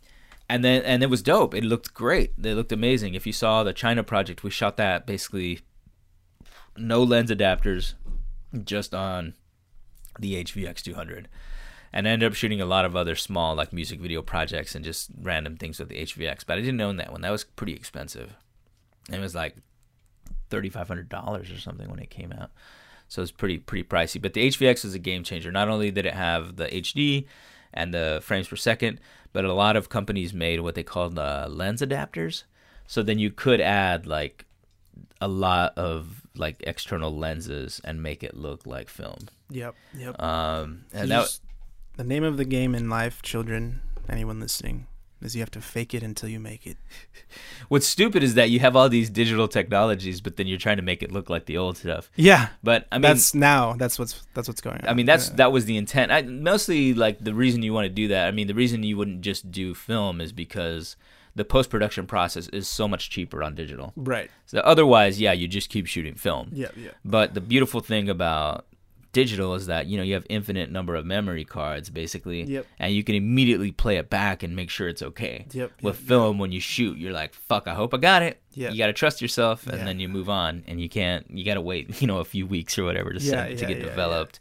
and then and it was dope. It looked great. It looked amazing. If you saw the China project, we shot that basically no lens adapters, just on the HVX 200. And I ended up shooting a lot of other small like music video projects and just random things with the HVX. But I didn't own that one. That was pretty expensive. It was like thirty five hundred dollars or something when it came out. So it's pretty pretty pricey. But the HVX is a game changer. Not only did it have the HD and the frames per second, but a lot of companies made what they called uh, lens adapters. So then you could add like a lot of like external lenses and make it look like film. Yep. Yep. Um, and you that, just- the name of the game in life, children, anyone listening, is you have to fake it until you make it. [LAUGHS] what's stupid is that you have all these digital technologies, but then you're trying to make it look like the old stuff. Yeah. But I mean, that's now. That's what's that's what's going on. I mean, that's Yeah. that was the intent. I, mostly, like the reason you want to do that. I mean, the reason you wouldn't just do film is because the post production process is so much cheaper on digital. right. So otherwise, yeah, you just keep shooting film. Yeah. Yeah. But the beautiful thing about digital is that you know you have infinite number of memory cards basically, Yep. and you can immediately play it back and make sure it's okay. Yep. With yep, film, when you shoot, you're like, "Fuck, I hope I got it." Yeah. You got to trust yourself, and Yeah. then you move on, and you can't. You got to wait, [LAUGHS] you know, a few weeks or whatever to Yeah, send, to get yeah, yeah. developed.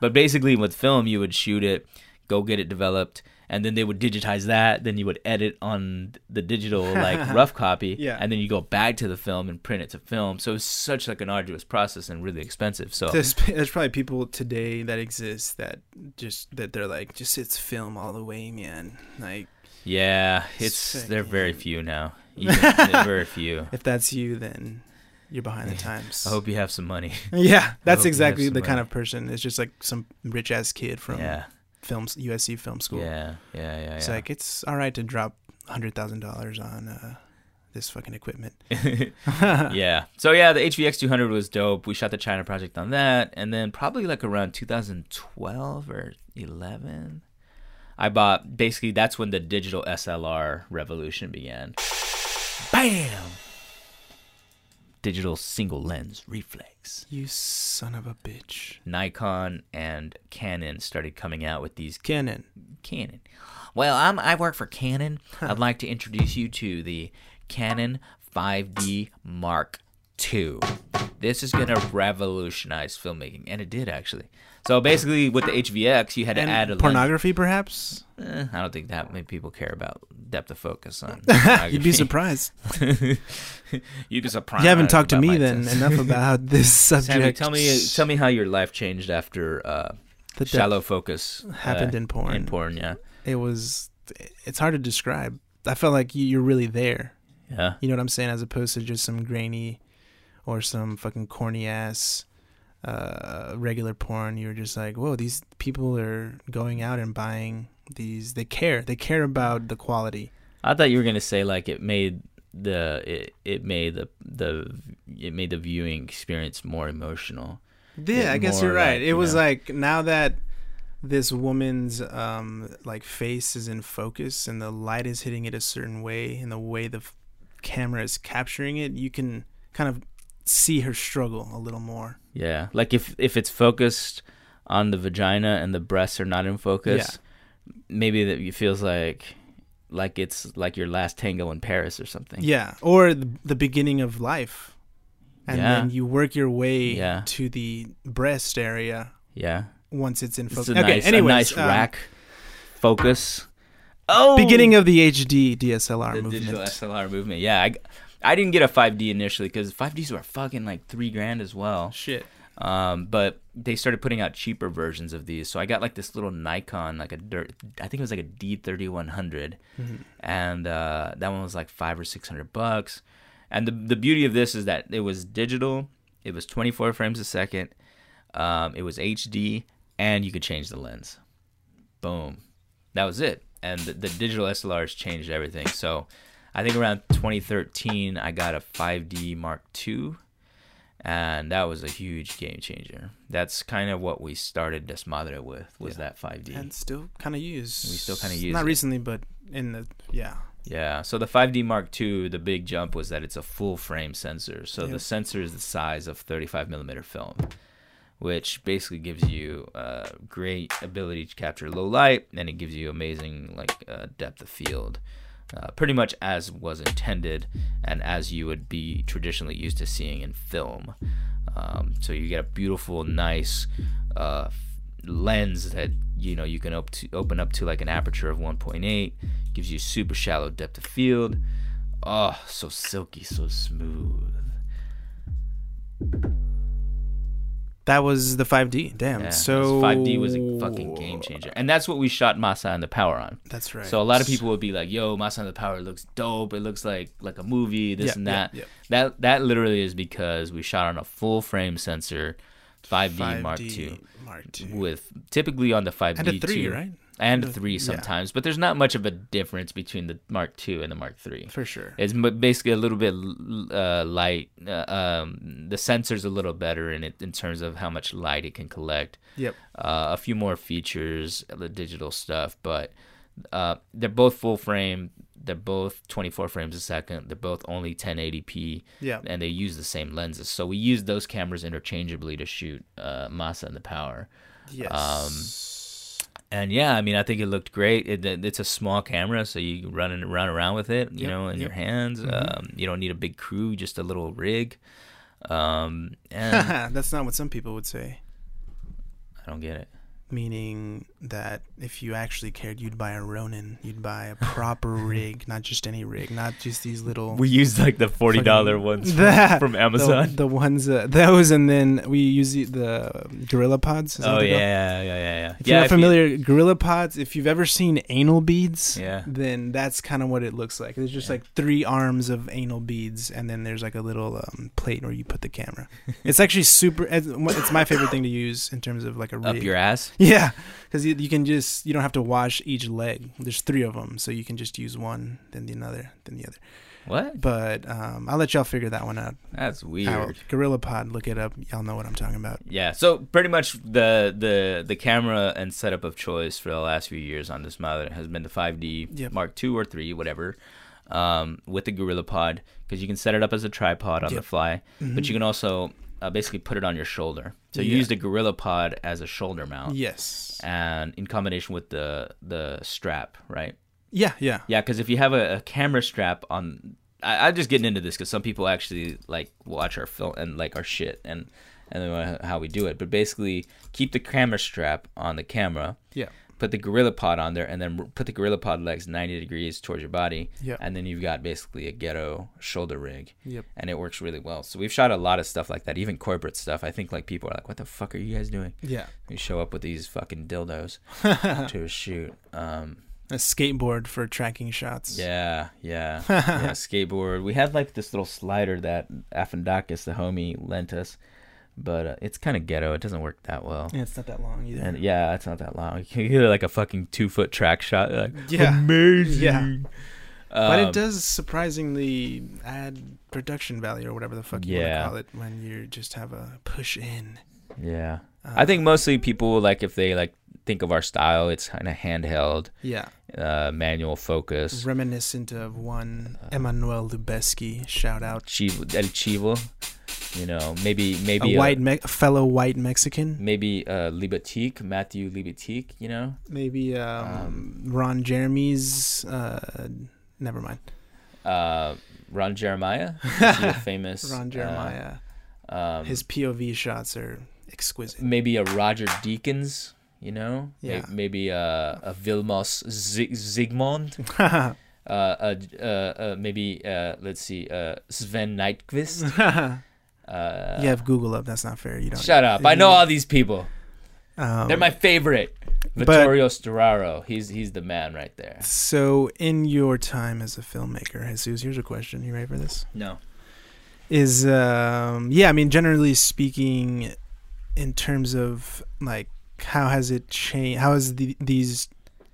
But basically, with film, you would shoot it, go get it developed, and then they would digitize that. Then you would edit on the digital like [LAUGHS] rough copy, Yeah. and then you go back to the film and print it to film. So it's such like an arduous process and really expensive. So There's, there's probably people today that exist that just that they're like just it's film all the way, man. Like yeah, it's they're very few now. [LAUGHS] Even, very few. if that's you, then you're behind the times. I hope you have some money. [LAUGHS] Yeah, that's exactly the kind of person. It's just like some rich ass kid from yeah, films USC film school. yeah, yeah, yeah. It's yeah. like it's all right to drop hundred thousand dollars on uh, this fucking equipment. [LAUGHS] yeah. So yeah, the HVX 200 was dope. We shot the China project on that, and then probably like around 2012 or 11, I bought. Basically, that's when the digital SLR revolution began. Bam! Digital single lens reflex. You son of a bitch, Nikon and Canon started coming out with these Canon. Canon. Well, I'm, I work for Canon. I'd like to introduce you to the Canon 5D Mark II. This is going to revolutionize filmmaking, and it did actually. So basically, with the HVX, you had to And add a lens. pornography, perhaps. Eh, I don't think that many people care about depth of focus on. [LAUGHS] You'd be surprised. [LAUGHS] You'd be surprised. You haven't talked to me then test. enough about [LAUGHS] this subject. Sammy, tell me, tell me how your life changed after uh, the shallow focus happened uh, in porn. In porn, yeah, It was. It's hard to describe. I felt like you- you're really there. yeah. You know what I'm saying? As opposed to just some grainy or some fucking corny ass uh, regular porn. You're just like, whoa, these people are going out and buying these. They care. They care about the quality. I thought you were gonna say like it made the it, it made the the it made the viewing experience more emotional. Yeah, Yeah, I guess you're right. like, it you was know. like now that this woman's um like face is in focus and the light is hitting it a certain way and the way the f- camera is capturing it, you can kind of see her struggle a little more. Yeah, like if if it's focused on the vagina and the breasts are not in focus, maybe that it feels like like it's like your last tango in Paris or something. Yeah, or the, the beginning of life. And Yeah. then you work your way Yeah. to the breast area yeah. once it's in It's focus. a nice, a nice um, rack focus. Oh, Beginning of the HD DSLR the movement. digital SLR movement. Yeah, I, I didn't get a 5D initially because 5Ds were fucking like three grand as well. Shit. Um, but they started putting out cheaper versions of these. So I got like this little Nikon, like a dirt, I think it was like a D3100, Mhm. and uh, that one was like five or six hundred bucks. And the the beauty of this is that it was digital, it was 24 frames a second, um, it was HD, and you could change the lens. Boom, that was it. And the, the digital SLRs changed everything. So I think around 2013, I got a 5D Mark II and that was a huge game changer. That's kind of what we started Desmadre with was Yeah. that 5D. And still kind of use. We still kinda use Not it. recently, but in the yeah. yeah. So the 5D Mark II, the big jump was that it's a full frame sensor. So the sensor is the size of 35 millimeter film, which basically gives you uh, great ability to capture low light, and it gives you amazing like uh, depth of field. Uh, pretty much as was intended and as you would be traditionally used to seeing in film. Um, so you get a beautiful, nice uh, lens that you know you can op- to, open up to like an aperture of 1.8, gives you super shallow depth of field. Oh, so silky, so smooth. That was the 5D. Damn. Yeah, so 5D was a fucking game changer, and that's what we shot Masa and the Power on. That's right. So a lot of people would be like, "Yo, Masa and the Power looks dope. It looks like like a movie. This and that." That that literally is because we shot on a full frame sensor, 5D, Mark 5D II, Mark II. with typically on the 5D and a three, too, right? And three yeah. sometimes, but there's not much of a difference between the Mark II and the Mark III. For sure. It's basically a little bit uh, light. Uh, um, the sensor's a little better in it in terms of how much light it can collect. Yep. Uh, a few more features, the digital stuff, but uh, they're both full frame. They're both 24 frames a second. They're both only 1080p, Yeah. and they use the same lenses. So we use those cameras interchangeably to shoot uh, Masa and the Power. Yes. And yeah, I mean, I think it looked great. It, it- it's a small camera, so you can run and run around with it, you Yep, know, in your yep. hands. Mhm. Um, you don't need a big crew, just a little rig. Um, [LAUGHS] and That's not what some people would say. I don't get it. Meaning that if you actually cared, you'd buy a Ronin. You'd buy a [LAUGHS] proper rig, not just any rig, not just these little. We used like the forty dollar ones [LAUGHS] That- from the, Amazon. the ones uh, those, and then we use the, the Gorilla Pods. oh yeah, yeah, yeah, yeah, yeah. If yeah, you're not if you- familiar, Gorilla Pods. If you've ever seen anal beads, Yeah. then that's kind of what it looks like. There's just Yeah. like three arms of anal beads, and then there's like a little um, plate where you put the camera. [LAUGHS] it's actually super. It's it's my favorite thing to use in terms of like a rig. up your ass. Yeah, because you, can just you don't have to wash each leg. There's three of them, so you can just use one, then the another, then the other. What? But um, I'll let y'all figure that one out. That's weird. Out. Gorilla Pod, look it up. Y'all know what I'm talking about. Yeah, so pretty much the the the camera and setup of choice for the last few years on this model has been the 5D Yep. Mark II or 3, whatever, um, with the Gorilla Pod because you can set it up as a tripod on Yep. the fly, but Mhm. you can also uh, basically put it on your shoulder. So you Yeah. use the Gorilla Pod as a shoulder mount, Yes. and in combination with the the strap, right? Yeah, yeah. Yeah, because if you have a, a camera strap on, I, I'm just getting into this because some people actually like watch our film and like our shit and and how we do it. But basically, keep the camera strap on the camera, Yeah. Put the Gorilla Pod on there, and then put the Gorilla Pod legs 90 degrees towards your body, Yeah. and then you've got basically a ghetto shoulder rig, Yep. and it works really well. So we've shot a lot of stuff like that, even corporate stuff. I think like people are like, "What the fuck are you guys doing?" Yeah. We show up with these fucking dildos [LAUGHS] to a shoot. Um, A skateboard for tracking shots. yeah, yeah, [LAUGHS] yeah. Skateboard. We had like this little slider that Afandakis, the homie, lent us, but uh, it's kind of ghetto. It doesn't work that well. Yeah, it's not that long either. And yeah, it's not that long. [LAUGHS] You get like a fucking two foot track shot. Like, Yeah. amazing. Yeah. but Um, it does surprisingly add production value or whatever the fuck you Yeah. want to call it when you just have a push in. Yeah, Uh, I think mostly people like if they like think of our style, it's kind of handheld, Yeah. uh, manual focus. Reminiscent of one Uh, Emmanuel Lubezki. Shout out. Chivo, El Chivo. You know, maybe maybe a white me- fellow white Mexican. maybe uh, Libatique, Matthew Libatique. You know. Maybe um, Um, Ron Jeremy's. Uh, never mind. uh, Ron Jeremiah, a [LAUGHS] famous Ron Jeremiah. Uh, um, His POV shots are exquisite. maybe a Roger Deakins, you know, Yeah. maybe a, a Vilmos Zig- Zsigmond, [LAUGHS] uh, uh, uh, uh, maybe uh, let's see, uh, Sven Nykvist. [LAUGHS] Uh, you have Google up. That's not fair. You don't. Shut up! I know all these people. Um, They're my favorite. Vittorio Storaro. He's he's the man right there. So, in your time as a filmmaker, Jesus, here's a question. You ready for this? No. Is um, yeah, I mean, generally speaking, in terms of like how has it changed? How has the, these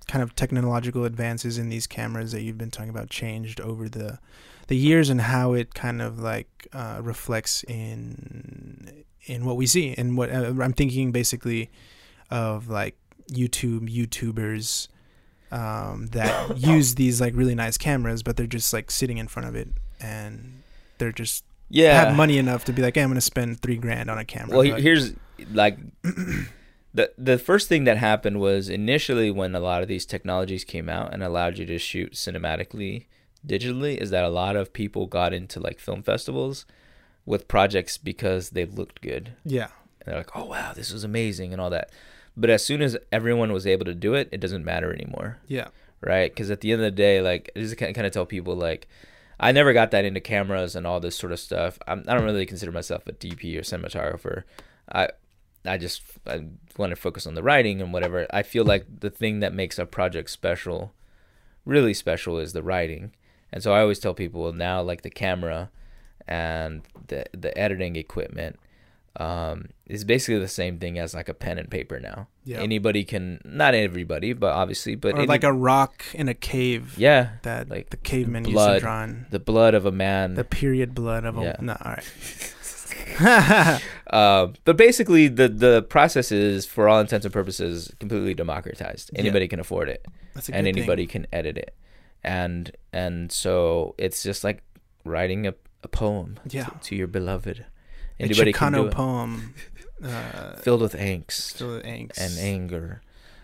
kind of technological advances in these cameras that you've been talking about changed over the the years, and how it kind of like uh, reflects in in what we see, and what uh, I'm thinking basically of like YouTube YouTubers um, that [COUGHS] use these like really nice cameras, but they're just like sitting in front of it and they're just Yeah. have money enough to be like, hey, I'm gonna spend three grand on a camera. Well, but- here's like [COUGHS] the the first thing that happened was initially when a lot of these technologies came out and allowed you to shoot cinematically digitally is that a lot of people got into like film festivals with projects because they looked good Yeah. and they're like oh wow this was amazing and all that but as soon as everyone was able to do it it doesn't matter anymore Yeah. right? Because at the end of the day, like I just kind of tell people like I never got that into cameras and all this sort of stuff. I'm, I don't really consider myself a DP or cinematographer. I I just I want to focus on the writing and whatever. I feel like the thing that makes a project special, really special, is the writing. And so I always tell people now like the camera and the the editing equipment um, is basically the same thing as like a pen and paper now. Yeah. Anybody can, not everybody, but obviously, but or any- like a rock in a cave yeah, that like the cavemen used blood. to draw in. the blood of a man. The period blood of a Yeah. no. All right. Uh, [LAUGHS] but basically, the the process is, for all intents and purposes, completely democratized. Yeah. Anybody can afford it, and good thing. anybody can edit it, and and so it's just like writing a, a poem Yeah. to, to your beloved. A Anybody can do Chicano poem. [LAUGHS] Uh, filled with angst filled with angst and anger.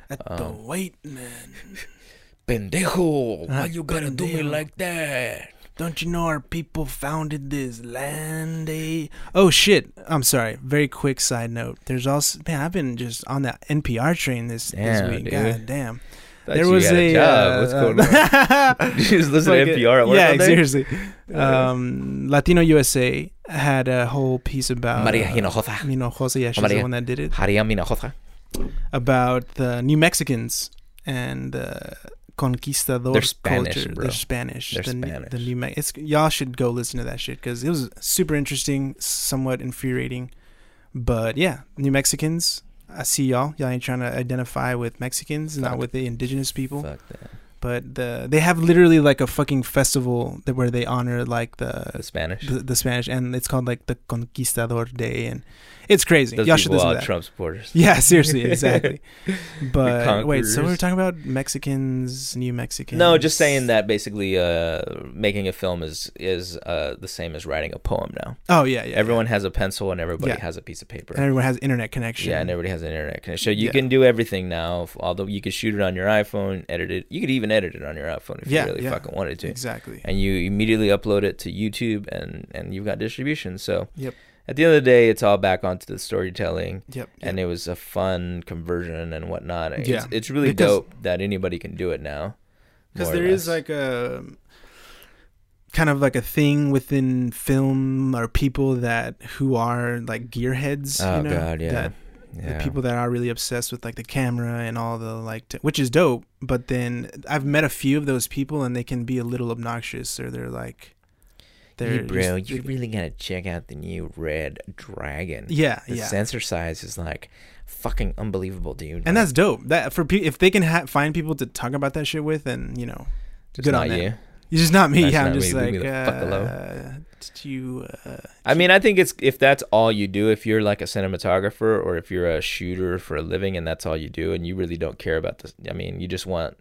At the um, white man. [LAUGHS] Pendejo, why you gotta do me like that? Don't you know our people founded this land? Eh? Oh shit! I'm sorry. Very quick side note. There's also man. I've been just on that NPR train this Damn, this week. dude. God damn. Thought there was had a, job. What's uh, going on? [LAUGHS] [LAUGHS] you just listen Like to a- NPR at work yeah, seriously. Um, Latino USA had a whole piece about Maria uh, Hinojosa. Hinojosa, yeah, she's Maria. the one that did it. Maria Hinojosa. About the New Mexicans and the conquistador They're Spanish, culture. bro. They're Spanish. They're the, New- Spanish. The New Me- it's y'all should go listen to that shit because it was super interesting, somewhat infuriating, but yeah, New Mexicans. I see y'all. Y'all ain't trying to identify with Mexicans, not with the indigenous people. Fuck that. But the they have literally like a fucking festival that where they honor like the The Spanish. the, the Spanish, and it's called like the Conquistador Day, and it's crazy. Those Y'all should listen to that. Trump supporters. Yeah, seriously, [LAUGHS] exactly. but wait, so we were talking about Mexicans, New Mexicans. No, just saying that basically uh, making a film is is uh, the same as writing a poem now. Oh yeah, yeah. Everyone has a pencil and everybody Yeah. has a piece of paper. and everyone has internet connection. yeah, and everybody has an internet connection. So you Yeah. can do everything now. Although you could shoot it on your iPhone, edit it. You could even edit it on your iPhone if Yeah, you really yeah. fucking wanted to. exactly. And you immediately upload it to YouTube, and and you've got distribution. So Yep. At the end of the day, it's all back onto the storytelling. Yep. and it was a fun conversion and whatnot. It's, Yeah. it's really Because- dope that anybody can do it now. because there is like a kind of like a thing within film or people that who are like gearheads. oh you know, god, yeah, that yeah. the people that are really obsessed with like the camera and all the like t- which is dope but then i've met a few of those people and they can be a little obnoxious or they're like they're Hey, bro, just- you really gotta check out the new Red Dragon. yeah the yeah sensor size is like fucking unbelievable, dude. and Like, that's dope that for pe- if they can ha- find people to talk about that shit with and you know just good not on them. you. it's just not me That's yeah i'm just me. like Leave fuck alone. uh, did you uh, I mean, I think it's if that's all you do, if you're like a cinematographer or if you're a shooter for a living and that's all you do, and you really don't care about this. I mean, you just want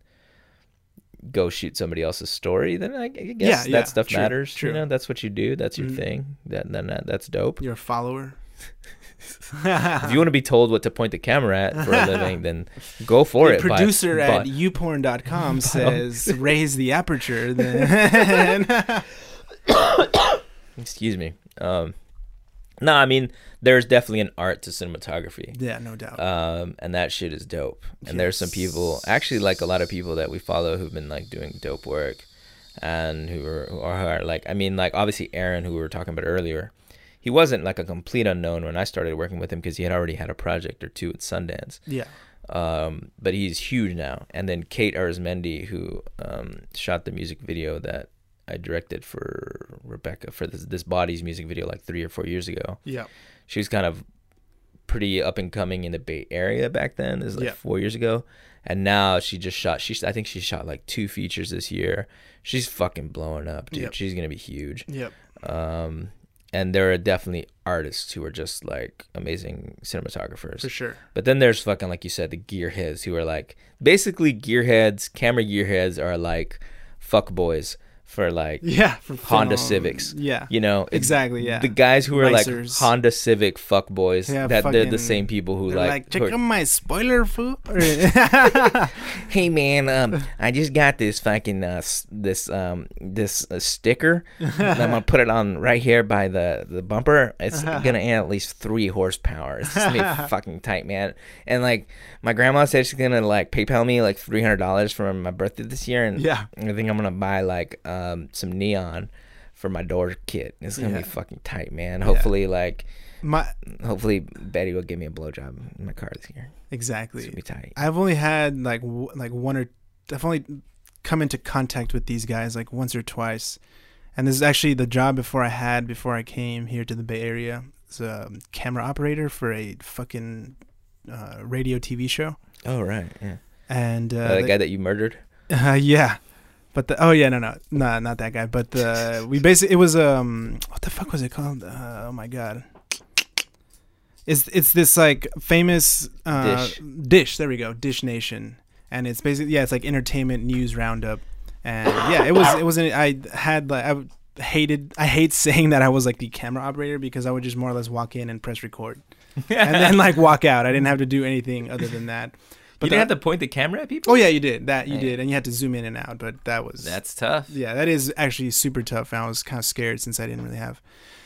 go shoot somebody else's story, then I, guess Yeah, that yeah, stuff true, matters. true. You know, that's what you do. That's your Mhm. thing. That then that, that's dope. you're a follower [LAUGHS] [LAUGHS] if you want to be told what to point the camera at for a living, then go for the it. but- producer at but- youporn.com [LAUGHS] says raise the aperture then excuse me. Um, no, I mean there's definitely an art to cinematography. yeah no doubt Um, and that shit is dope. And there's some people, actually, like a lot of people that we follow who've been like doing dope work, and who are, who are like, I mean, like obviously Aaron, who we were talking about earlier, he wasn't like a complete unknown when I started working with him because he had already had a project or two at Sundance. yeah um, but he's huge now. And then Kate Arizmendi, who um, shot the music video that I directed for Rebecca for this, this Bodies music video like three or four years ago. yeah She was kind of pretty up and coming in the Bay Area back then. This is like Yeah. four years ago, and now she just shot. She I think she shot like two features this year. She's fucking blowing up, dude. Yep. She's gonna be huge. yep Um, and there are definitely artists who are just like amazing cinematographers. for sure But then there's fucking like you said, the gearheads who are like basically gearheads. Camera gearheads are like fuck boys for like Yeah, for Honda film. Civics. Yeah, you know exactly. Yeah, the guys who are like Honda Civic fuck boys Yeah, that they're the same people who like, like, who check are- out my spoiler food. [LAUGHS] [LAUGHS] hey man um i just got this fucking uh this um this uh, sticker i'm gonna put it on right here by the the bumper it's [LAUGHS] gonna add at least three horsepower it's gonna be fucking tight man and like my grandma said she's gonna like paypal me like $300 for my birthday this year and yeah, i think i'm gonna buy like um some neon for my door kit it's gonna Yeah. be fucking tight man Yeah. hopefully like my hopefully betty will give me a blowjob in my car this year it's exactly. gonna be tight I've only had like w- like one or I've only come into contact with these guys like once or twice, and this is actually the job before I had before I came here to the Bay Area. It's a camera operator for a fucking uh, radio TV show, oh right yeah and uh, uh, the the- guy that you murdered Uh, [LAUGHS] yeah. But the oh yeah no no. No not that guy. But the we basically it was um what the fuck was it called? Uh, oh my god. It's it's this like famous uh, Dish. dish. There we go. Dish nation. And it's basically yeah it's like entertainment news roundup. And yeah it was it wasn't I had like I hated I hate saying that I was like the camera operator because I would just more or less walk in and press record. [LAUGHS] And then like walk out. I didn't have to do anything other than that you didn't have to point the camera at people. Oh yeah, you did that. You did, and you had to zoom in and out. But that was that's tough. yeah, that is actually super tough. And I was kind of scared since I didn't really have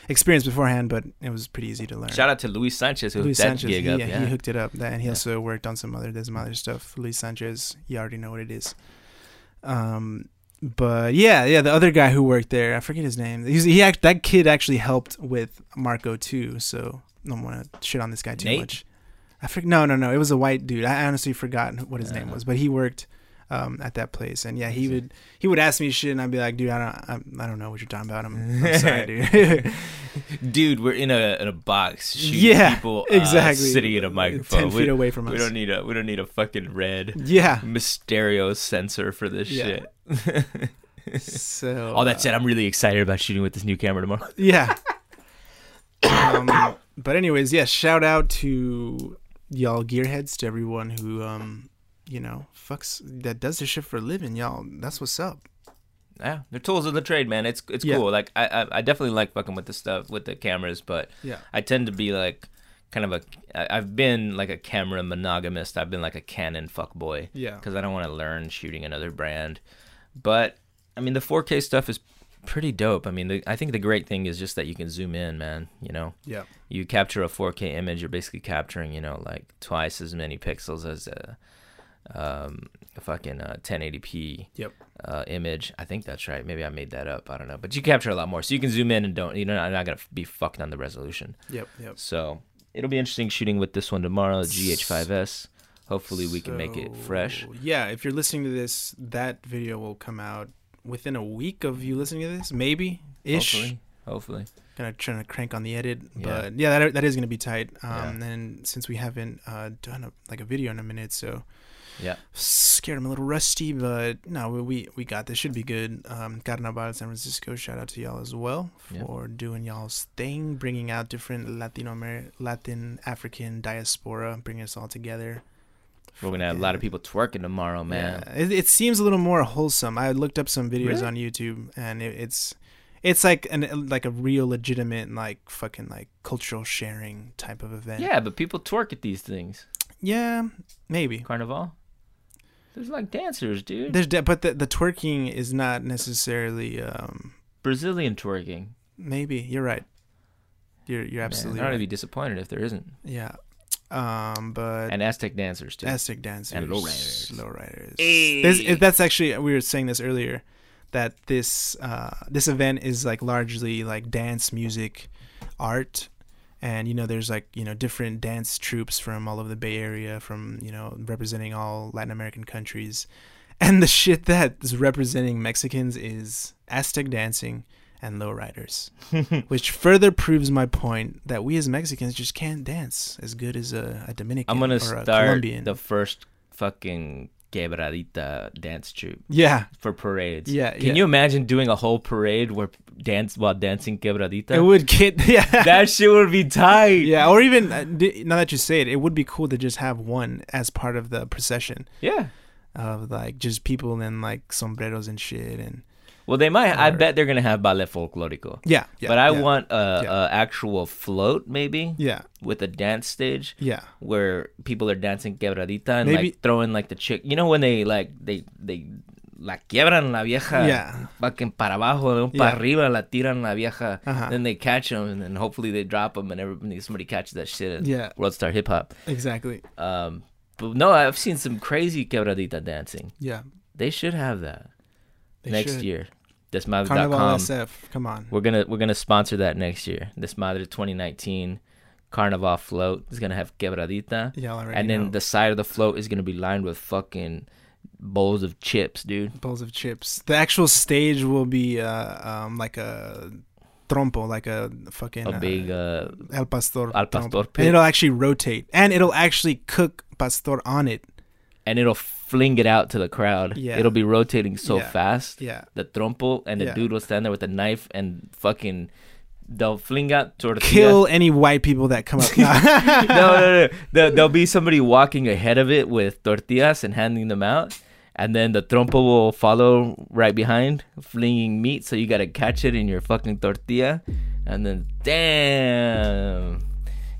experience beforehand, but it was pretty easy to learn. Shout out to Luis Sanchez who Luis hooked that Sanchez, gig he, up. yeah, he hooked it up. That, and he Yeah. also worked on some other there's some other stuff. Luis Sanchez, you already know what it is. Um, but yeah, yeah, the other guy who worked there, I forget his name. He's, he act, that kid actually helped with Marco too. So I don't want to shit on this guy too Nate? much. I forget. No, no, no. It was a white dude. I honestly forgot what his name Uh. was, but he worked um, at that place. And yeah, he would he would ask me shit, and I'd be like, dude, I don't, I'm, I don't know what you're talking about. I'm, I'm [LAUGHS] sorry, dude. [LAUGHS] dude, we're in a in a box shooting Yeah, people uh, exactly. sitting in a microphone. Ten feet we, away from us. we don't need a we don't need a fucking red yeah. Mysterium sensor for this Yeah. shit. So [LAUGHS] All that uh, said, I'm really excited about shooting with this new camera tomorrow. Yeah. [COUGHS] um, but anyways, yeah, shout out to y'all gearheads, to everyone who um, you know, fucks that does this shit for a living, y'all. That's what's up. Yeah, they're tools of the trade, man. It's it's Yeah. cool. Like I, I I definitely like fucking with the stuff with the cameras, but Yeah. I tend to be like kind of a i've been like a camera monogamist. I've been like a Canon fuck boy Yeah. because I don't want to learn shooting another brand. But I mean, the 4K stuff is pretty dope. I mean, the, I think the great thing is just that you can zoom in, man. You know, Yeah. you capture a 4K image, you're basically capturing, you know, like twice as many pixels as a, um, a fucking uh, 1080p Yep. uh, image. I think that's right. Maybe I made that up. I don't know. But you capture a lot more, so you can zoom in and don't. You know, I'm not gonna be fucked on the resolution. Yep. Yep. So it'll be interesting shooting with this one tomorrow, GH5S. Hopefully we can make it fresh. Yeah, if you're listening to this, that video will come out within a week of you listening to this, maybe ish. Hopefully, hopefully. Gonna try to crank on the edit, Yeah. but yeah, that that is gonna be tight. Um, Yeah. and since we haven't uh done a, like a video in a minute, so Yeah. scared I'm a little rusty, but no, we we, got this. Should be good. Um, Carnaval San Francisco. Shout out to y'all as well Yeah. for doing y'all's thing, bringing out different Latino Amer- Latin African diaspora, bringing us all together. We're gonna have a lot of people twerking tomorrow, man. Yeah, it, it seems a little more wholesome. I looked up some videos Really? on YouTube, and it, it's it's like an like a real legitimate like fucking like cultural sharing type of event. Yeah, but people twerk at these things. yeah, maybe. Carnival. There's like dancers, dude. There's de- but the the twerking is not necessarily um Brazilian twerking. maybe you're right. You're you're Man, absolutely I don't right. be disappointed if there isn't. yeah, um, but And Aztec dancers too. Aztec dancers And lowriders. lowriders. Hey. This, that's actually we were saying this earlier that this uh, this event is like largely like dance music art and you know there's like you know different dance troops from all over the bay area from you know representing all latin american countries and the shit that is representing mexicans is aztec dancing and lowriders [LAUGHS] which further proves my point that we as mexicans just can't dance as good as a, a dominican I'm gonna or a start colombian the first fucking quebradita dance troupe yeah for parades. Yeah, Can yeah. you imagine doing a whole parade where dance while dancing quebradita? it would get [LAUGHS] yeah that shit would be tight. Yeah, or even uh, now that you say it, it would be cool to just have one as part of the procession Yeah. of like just people in like sombreros and shit, and Well, they might. I bet they're gonna have ballet folklorico. Yeah, yeah. but I yeah, want a, yeah. a actual float, maybe Yeah, with a dance stage yeah, where people are dancing quebradita and Maybe- like throwing like the chick. You know when they like they they la quiebran la vieja Yeah. fucking para abajo, Yeah. para arriba la tiran la vieja. Uh-huh. Then they catch them and then hopefully they drop them and everybody somebody catches that shit. At Yeah. World Star Hip Hop. exactly. Um, but no, I've seen some crazy quebradita dancing. Yeah, They should have that they next should. year. Carnival Desmadre.com. SF. Come on. We're gonna we're gonna sponsor that next year. Desmadre 2019 Carnival float is gonna have quebradita, Yeah, already. and then know. the side of the float is gonna be lined with fucking bowls of chips, dude. bowls of chips. The actual stage will be uh, um, like a trompo, like a fucking A big uh, El Pastor. Al. Pastor And it'll actually rotate, and it'll actually cook pastor on it. and it'll fling it out to the crowd. Yeah. It'll be rotating so Yeah. fast. Yeah, The trompo and the Yeah. dude will stand there with a knife and fucking they'll fling out tortillas. kill any white people that come up. [LAUGHS] No, [LAUGHS] no, no. There, there'll be somebody walking ahead of it with tortillas and handing them out. And then the trompo will follow right behind, flinging meat. So you got to catch it in your fucking tortilla. And then, damn.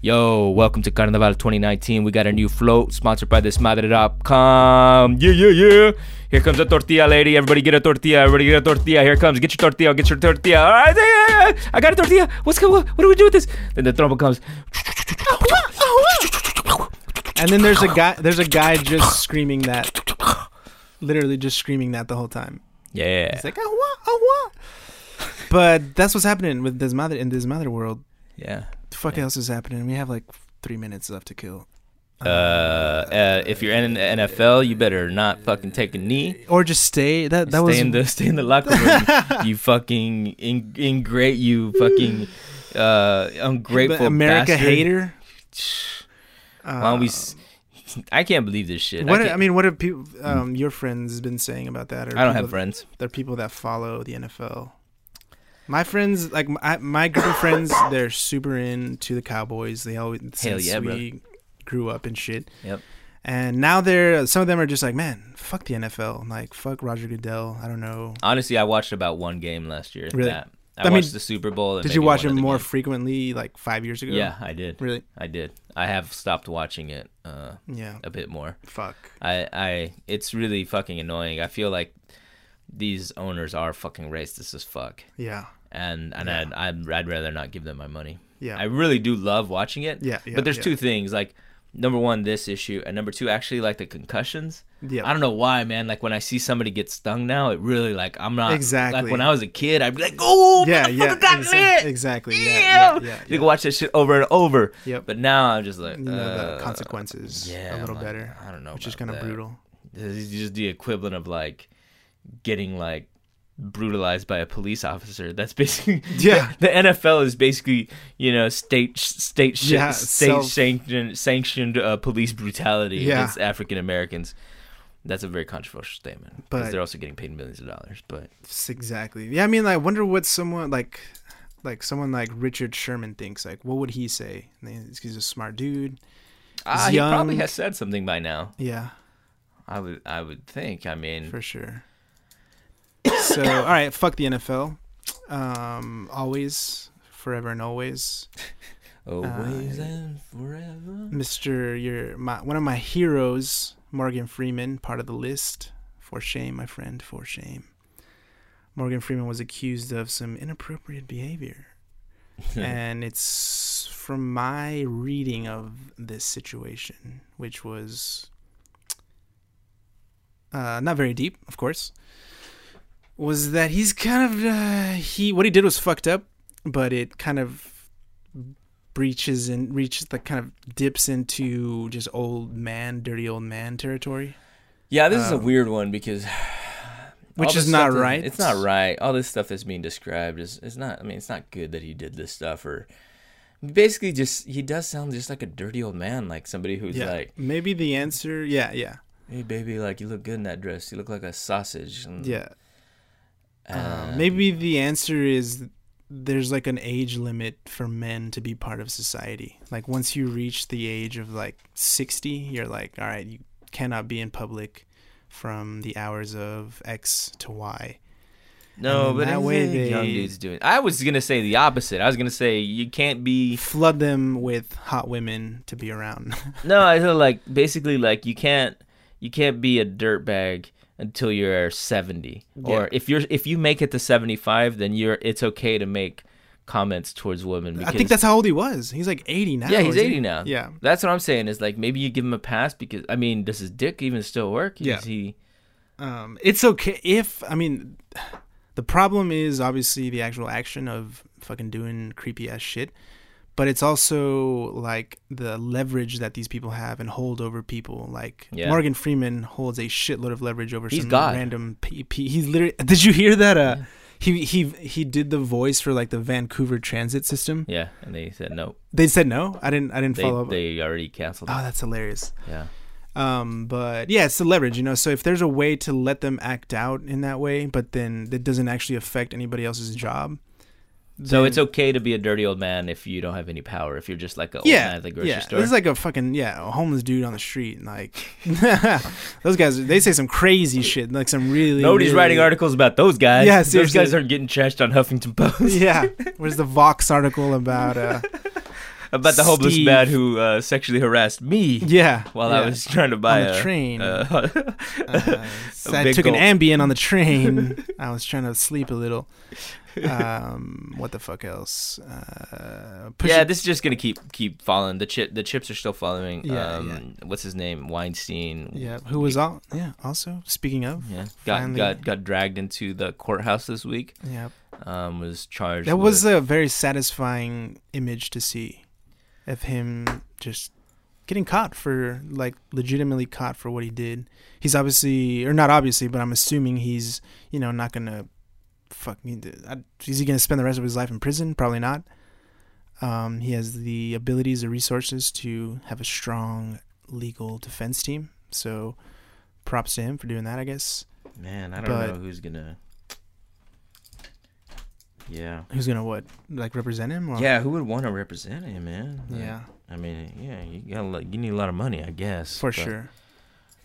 Yo, welcome to Carnival 2019. We got a new float sponsored by desmadre.com. Yeah, yeah, yeah. Here comes a tortilla lady. Everybody get a tortilla. Everybody get a tortilla. Here comes. Get your tortilla. Get your tortilla. All right, yeah, yeah. I got a tortilla. What's go? What, what do we do with this? Then the trompo comes. and then there's a guy. There's a guy just screaming that. Literally just screaming that the whole time. Yeah. It's like, oh what, oh what. But that's what's happening with this mother in this mother world. Yeah. The fuck Yeah. else is happening? We have like three minutes left to kill. Uh, uh, if you're in the NFL, you better not fucking take a knee. or just stay. That that stay was in the stay in the locker room. [LAUGHS] you fucking in, ingrate. You fucking uh, ungrateful America bastard. hater. Why don't we? Uh, s- I can't believe this shit. What I, I, mean, what have people, um, your friends been saying about that? Or I don't have friends. They're people that follow the NFL. My friends, like my, my group of friends, [COUGHS] they're super into the Cowboys. They always since yeah, we grew up and shit. Yep. And now they're some of them are just like, man, fuck the NFL. Like fuck Roger Goodell. I don't know. Honestly, I watched about one game last year. Really? That. I, I mean, watched the Super Bowl. and Did you watch it more game. frequently, like five years ago? Yeah, I did. Really? I did. I have stopped watching it uh, Yeah. a bit more. Fuck. I, I, it's really fucking annoying. I feel like these owners are fucking racist as fuck, Yeah. and and Yeah. I'd, I'd I'd rather not give them my money. Yeah. I really do love watching it, yeah, yeah. but there's yeah. two things like number one this issue and number two actually like the concussions. Yeah. I don't know why, man. Like when I see somebody get stung now, it really like I'm not Exactly. like when I was a kid. I'd be like, oh, yeah, yeah, got exa- me. exactly. Yeah, Yeah. yeah, yeah. You can watch that shit over and over. Yep. But now I'm just like, You know uh, the consequences yeah, a little like, better, I don't know, which is kind of brutal. This is just the equivalent of like getting like brutalized by a police officer. That's [LAUGHS] basically Yeah. [LAUGHS] The NFL is basically you know state state Yeah, state self- sanctioned sanctioned uh, police brutality Yeah. against African Americans. That's a very controversial statement because But- they're also getting paid millions of dollars. But Exactly. Yeah, I mean, I wonder what someone like, like someone like Richard Sherman thinks. Like, what would he say? He's a smart dude. ah, he probably has said something by now. Yeah, I would I would think. I mean, for sure. So, all right, fuck the NFL. Um, always, forever and always, [LAUGHS] always uh, and forever. Mister. You're my one of my heroes, Morgan Freeman, part of the list. For shame, my friend. For shame. Morgan Freeman was accused of some inappropriate behavior. [LAUGHS] and it's from my reading of this situation, which was uh, not very deep, of course, was that he's kind of uh, he what he did was fucked up, but it kind of breaches and reaches the kind of dips into just old man, dirty old man territory, Yeah, this is a Um, weird one because [SIGHS] which is not right. It's not right. All this stuff that's being described is is not. I mean, it's not good that he did this stuff or basically just he does sound just like a dirty old man, like somebody who's Yeah, like, maybe the answer. Yeah, yeah, "Hey, baby, like you look good in that dress. You look like a sausage." And, yeah. Um, maybe the answer is there's like an age limit for men to be part of society. Like once you reach the age of like 60, you're like, all right, you cannot be in public from the hours of X to Y. No, but that way way young dudes doing. I was gonna say the opposite. I was gonna say you can't be. flood them with hot women to be around. [LAUGHS] No, I feel like basically like you can't you can't be a dirtbag until you're 70 or if you're if you make it to 75 then you're it's okay to make comments towards women I think that's how old he was. He's like 80 now. yeah he's isn't he? 80 now Yeah. that's what i'm saying is like maybe you give him a pass because i mean does his dick even still work Yeah. Is he Um, it's okay if I mean, the problem is obviously the actual action of fucking doing creepy ass shit, but it's also like the leverage that these people have and hold over people. Like Yeah. Morgan Freeman holds a shitload of leverage over He's some God. random PP. He's literally. Did you hear that? Uh, he he he did the voice for like the Vancouver transit system. yeah and they said no They said no. I didn't. I didn't they, follow up. they already canceled oh, that's hilarious. yeah Um, but yeah, it's the leverage, you know. So if there's a way to let them act out in that way, but then it doesn't actually affect anybody else's job. So then- it's okay to be a dirty old man if you don't have any power if you're just like a old yeah, man at the grocery yeah. store This is like a fucking yeah, a homeless dude on the street. and, Like [LAUGHS] those guys, they say some crazy shit, like some really. Nobody's really- writing articles about those guys. Yeah, those guys aren't getting trashed on Huffington Post. Yeah, [LAUGHS] where's the Vox article about? uh [LAUGHS] about the homeless Steve. man who uh, sexually harassed me Yeah, while yeah. I was trying to buy a train. Uh, Uh, so I took an. Ambien on the train. I was trying to sleep a little. Um, what the fuck else? Uh, push yeah, it- this is just gonna keep keep falling. The chip the chips are still following. Yeah, um, What's his name? Weinstein. Yeah, who was all? Yeah, also speaking of, Yeah, got Finally- got got dragged into the courthouse this week. yeah, Um, was charged. that was with- a very satisfying image to see, of him just getting caught for like legitimately caught for what he did. He's obviously, or not obviously, but I'm assuming he's, you know, not gonna fuck me. Is he gonna spend the rest of his life in prison? Probably not. Um, he has the abilities, the resources to have a strong legal defense team. So, props to him for doing that. I guess. man. I don't but- know who's gonna. Yeah. Who's gonna what? Like represent him? Or? Yeah, who would want to represent him, man? Like, Yeah, I mean, yeah, you got you need a lot of money, I guess. for but- sure.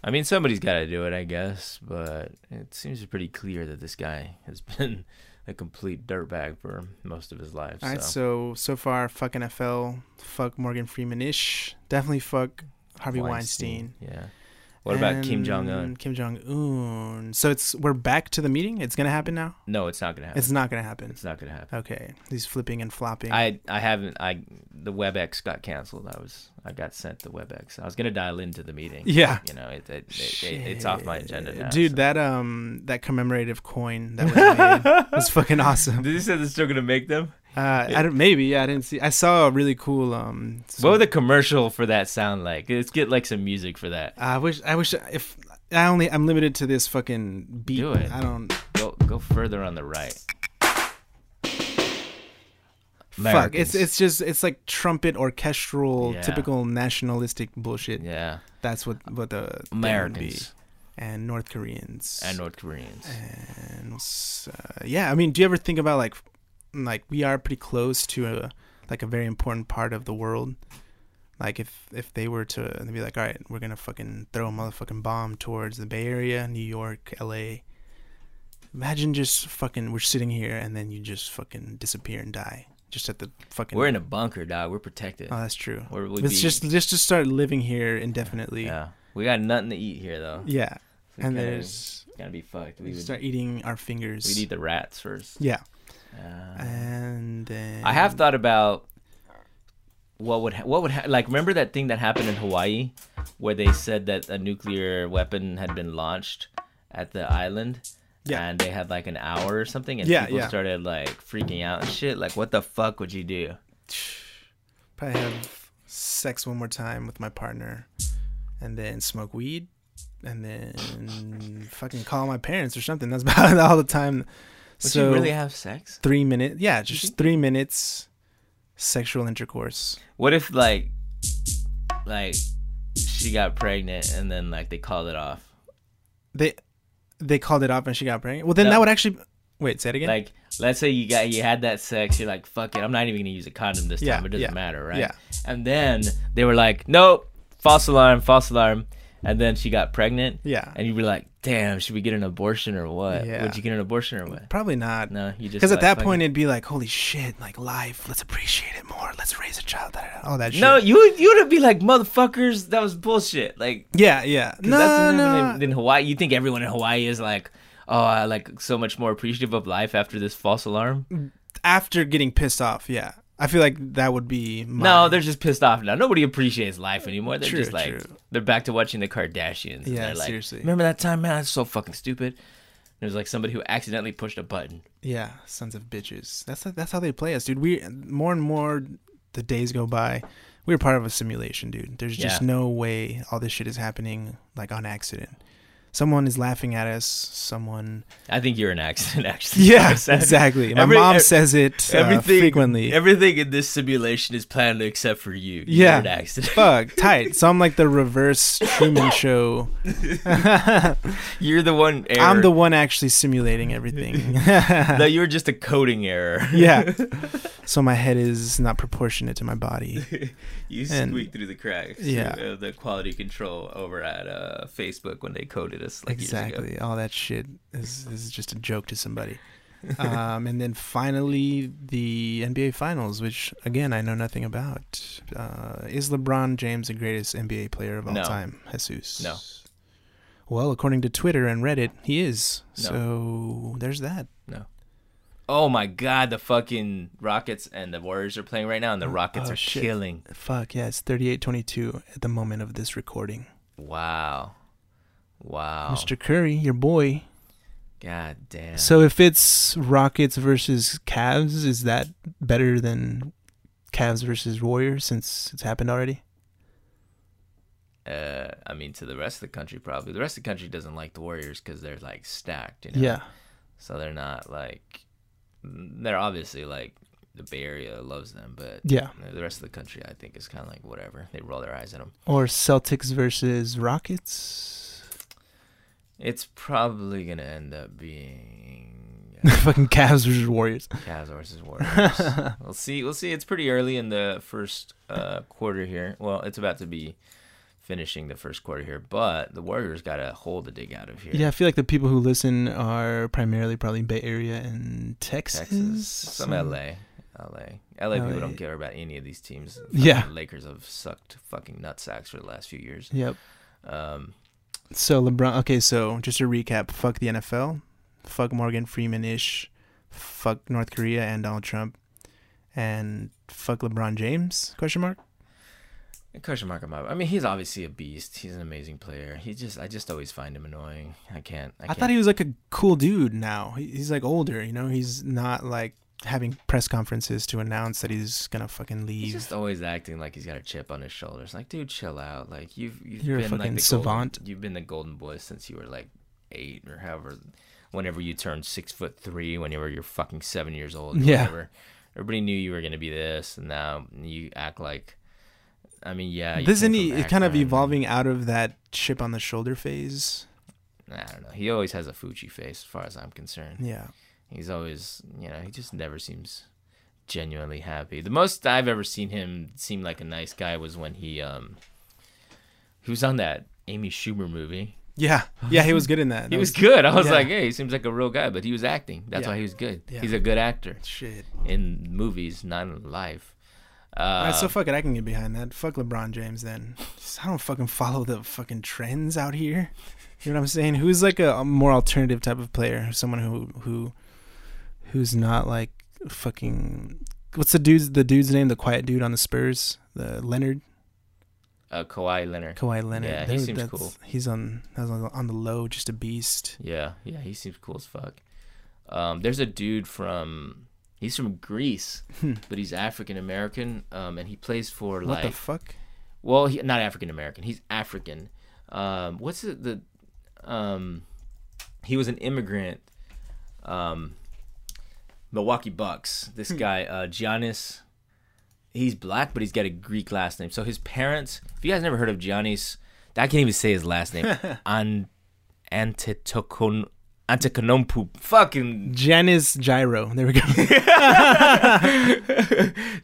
I mean, somebody's got to do it, I guess. But it seems pretty clear that this guy has [LAUGHS] been a complete dirtbag for most of his life. All right, so. so so far, fuck NFL, fuck Morgan Freeman ish, definitely fuck Harvey Weinstein. Yeah. What about Kim Jong Un? Kim Jong Un. So it's we're back to the meeting. It's gonna happen now. No, it's not gonna happen. It's not gonna happen. It's not gonna happen. Okay, he's flipping and flopping. I I haven't I the WebEx got canceled. I was I got sent the WebEx. I was gonna dial into the meeting. Yeah. You know, it, it, it, it it's off my agenda now. dude. so. That um that commemorative coin that [LAUGHS] was made was fucking awesome. Did you say they're still gonna make them? Uh, I don't maybe yeah I didn't see. I saw a really cool um. What would the commercial for that sound like? Let's get like some music for that. I wish I wish if I only I'm limited to this fucking beat. Do it. I don't. Go go further on the right. Fuck, it's it's just it's like trumpet orchestral, Yeah. typical nationalistic bullshit. yeah, That's what what the thing would be. Americans and North Koreans and North Koreans. and uh, yeah. I mean, do you ever think about like like we are pretty close to a like a very important part of the world. Like if if they were to be like, all right, we're gonna fucking throw a motherfucking bomb towards the Bay Area, New York, L.A. Imagine just fucking we're sitting here and then you just fucking disappear and die just at the fucking. We're in a bunker, dog. We're protected. Oh, that's true. We're, we'd Let's be- just just to start living here indefinitely. Yeah. We got nothing to eat here though. Yeah. And kinda- there's Gotta be fucked. we We would, start eating our fingers. we'd eat the rats first. yeah, Uh, and then I have thought about what would ha- what would ha- like remember that thing that happened in Hawaii where they said that a nuclear weapon had been launched at the island Yeah. and they had like an hour or something and Yeah, people yeah. started like freaking out and shit like what the fuck would you do [SIGHS] probably have sex one more time with my partner, and then smoke weed, and then [LAUGHS] fucking call my parents or something. That's about [LAUGHS] all the time. Would so you really have sex three minutes, yeah, just three minutes sexual intercourse. what if like like she got pregnant and then like they called it off They they called it off and she got pregnant. Well, then No. that would actually wait. Say it again. like let's say you got you had that sex you're like fuck it i'm not even gonna use a condom this Yeah, time it doesn't yeah, matter right yeah. and then they were like nope false alarm false alarm and then she got pregnant yeah. and you'd be like damn, should we get an abortion or what? Yeah. Would you get an abortion or what? Probably not. No, you just Because at that point, it. it'd be like, holy shit, like life. Let's appreciate it more. Let's raise a child. All that shit. no, you would- you would be like motherfuckers. That was bullshit. Like Yeah, yeah. No, that's no. in, in Hawaii. You think everyone in Hawaii is like, oh, I like so much more appreciative of life after this false alarm? After getting pissed off, yeah. I feel like that would be. My, No, they're just pissed off now. Nobody appreciates life anymore. They're True, just like true. they're back to watching the Kardashians. Yeah, like, seriously. Remember that time, man? That's so fucking stupid. There's like somebody who accidentally pushed a button. Yeah, sons of bitches. That's that's how they play us, dude. We more and more the days go by, we're part of a simulation, dude. There's just Yeah. no way all this shit is happening like on accident. Someone is laughing at us. Someone. I think you're an accident, [LAUGHS] actually. Yeah, exactly. My Every- mom ev- says it uh, Everything, frequently. everything in this simulation is planned except for you. Yeah. You're an accident. Fuck, [LAUGHS] tight. So I'm like the reverse Truman Show. [LAUGHS] You're the one. Error. I'm the one actually simulating everything. No, you're just a coding error. yeah. So my head is not proportionate to my body. you And- squeak through the cracks. Yeah. through, uh, the quality control over at uh, Facebook when they coded us like exactly. All that shit is is just a joke to somebody. [LAUGHS] um, and then finally the NBA Finals, which again I know nothing about. Uh, is LeBron James the greatest NBA player of all No. time? Jesus. No. Well, according to Twitter and Reddit, he is. No. So there's that. No. Oh my God, the fucking Rockets and the Warriors are playing right now, and the Rockets Oh, are shit. killing. Fuck yeah, it's 38-22 at the moment of this recording. Wow, wow. Mr. Curry, your boy. God damn. So if it's Rockets versus Cavs, is that better than Cavs versus Warriors since it's happened already? uh, I mean, to the rest of the country, probably the rest of the country doesn't like the Warriors because they're like stacked. You know? Yeah. So they're not like they're obviously like the Bay Area loves them, but Yeah. the rest of the country, I think, is kind of like whatever. They roll their eyes at them. Or Celtics versus Rockets? It's probably gonna end up being [LAUGHS] Fucking Cavs versus Warriors. Cavs versus [LAUGHS] Warriors. we'll see. We'll see. It's pretty early in the first uh, quarter here. Well, it's about to be finishing the first quarter here, but the Warriors got a hole to dig out of here. Yeah, I feel like the people who listen are primarily probably Bay Area and Texas. Texas, some LA. LA. LA people don't care about any of these teams. Yeah. Lakers have sucked fucking nutsacks for the last few years. Yep. Um, So LeBron. Okay, so just to recap: fuck the NFL, fuck Morgan Freeman ish, fuck North Korea and Donald Trump, and fuck LeBron James? Question mark. question mark him up. I mean, he's obviously a beast. He's an amazing player. He just, I just always find him annoying. I can't. I, I, can't. thought he was like a cool dude. Now he's like older. You know, he's not like having press conferences to announce that he's gonna fucking leave. He's just always acting like he's got a chip on his shoulders. Like, dude, chill out. Like, you've you've You're a been like fucking the savant. Golden, you've been the golden boy since you were like eight or however. Whenever you turned six foot three, when you were you're fucking seven years old. or Yeah. Whatever. Everybody knew you were gonna be this, and now you act like. I mean, yeah. Isn't he kind of evolving out of that chip on the shoulder phase? I don't know. He always has a Fuji face, as far as I'm concerned. Yeah. He's always, you know, he just never seems genuinely happy. The most I've ever seen him seem like a nice guy was when he um he was on that Amy Schumer movie. Yeah. Yeah, he was good in that. He That was good. I was yeah. like, hey, he seems like a real guy, but he was acting. That's Yeah. why he was good. Yeah. He's a good actor shit. in movies, not in life. Uh, All right, so fuck it. I can get behind that. Fuck LeBron James then. I don't fucking follow the fucking trends out here. You know what I'm saying? Who's like a, a more alternative type of player? Someone who who who's not like fucking. What's the dude's the dude's name? The quiet dude on the Spurs, the Leonard uh, Kawhi Leonard. Kawhi Leonard. Yeah, he They're- seems cool. He's on that's on the- low, just a beast. Yeah, yeah, he seems cool as fuck. Um, there's a dude from he's from Greece, Hmm. but he's African American, um, and he plays for What like the fuck? well, he, not African American, he's African. Um, what's it, the um, he was an immigrant. Um, Milwaukee Bucks. This Hmm. guy, uh, Giannis. He's black, but he's got a Greek last name. So his parents, if you guys never heard of Giannis, I can't even say his last name. [LAUGHS] An Antetokoun Antetokounmpo. Fucking Janice Gyro. There we go. [LAUGHS]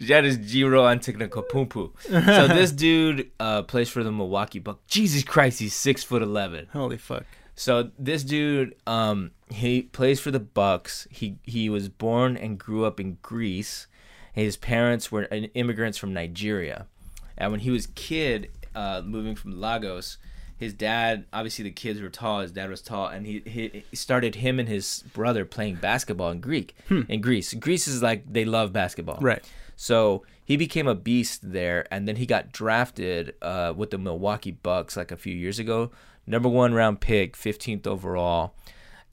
Giannis Giro Antetokounmpo. So this [LAUGHS] dude uh, plays for the Milwaukee Bucks. Jesus Christ, he's six foot eleven. Holy fuck. So this dude, um, he plays for the Bucks. He he was born and grew up in Greece. His parents were immigrants from Nigeria, and when he was kid, uh, moving from Lagos, his dad obviously the kids were tall. His dad was tall, and he he, started him and his brother playing basketball in Greek in Greece. Greece is like they love basketball, Right. so he became a beast there, and then he got drafted uh, with the Milwaukee Bucks like a few years ago. Number one round pick, fifteenth overall,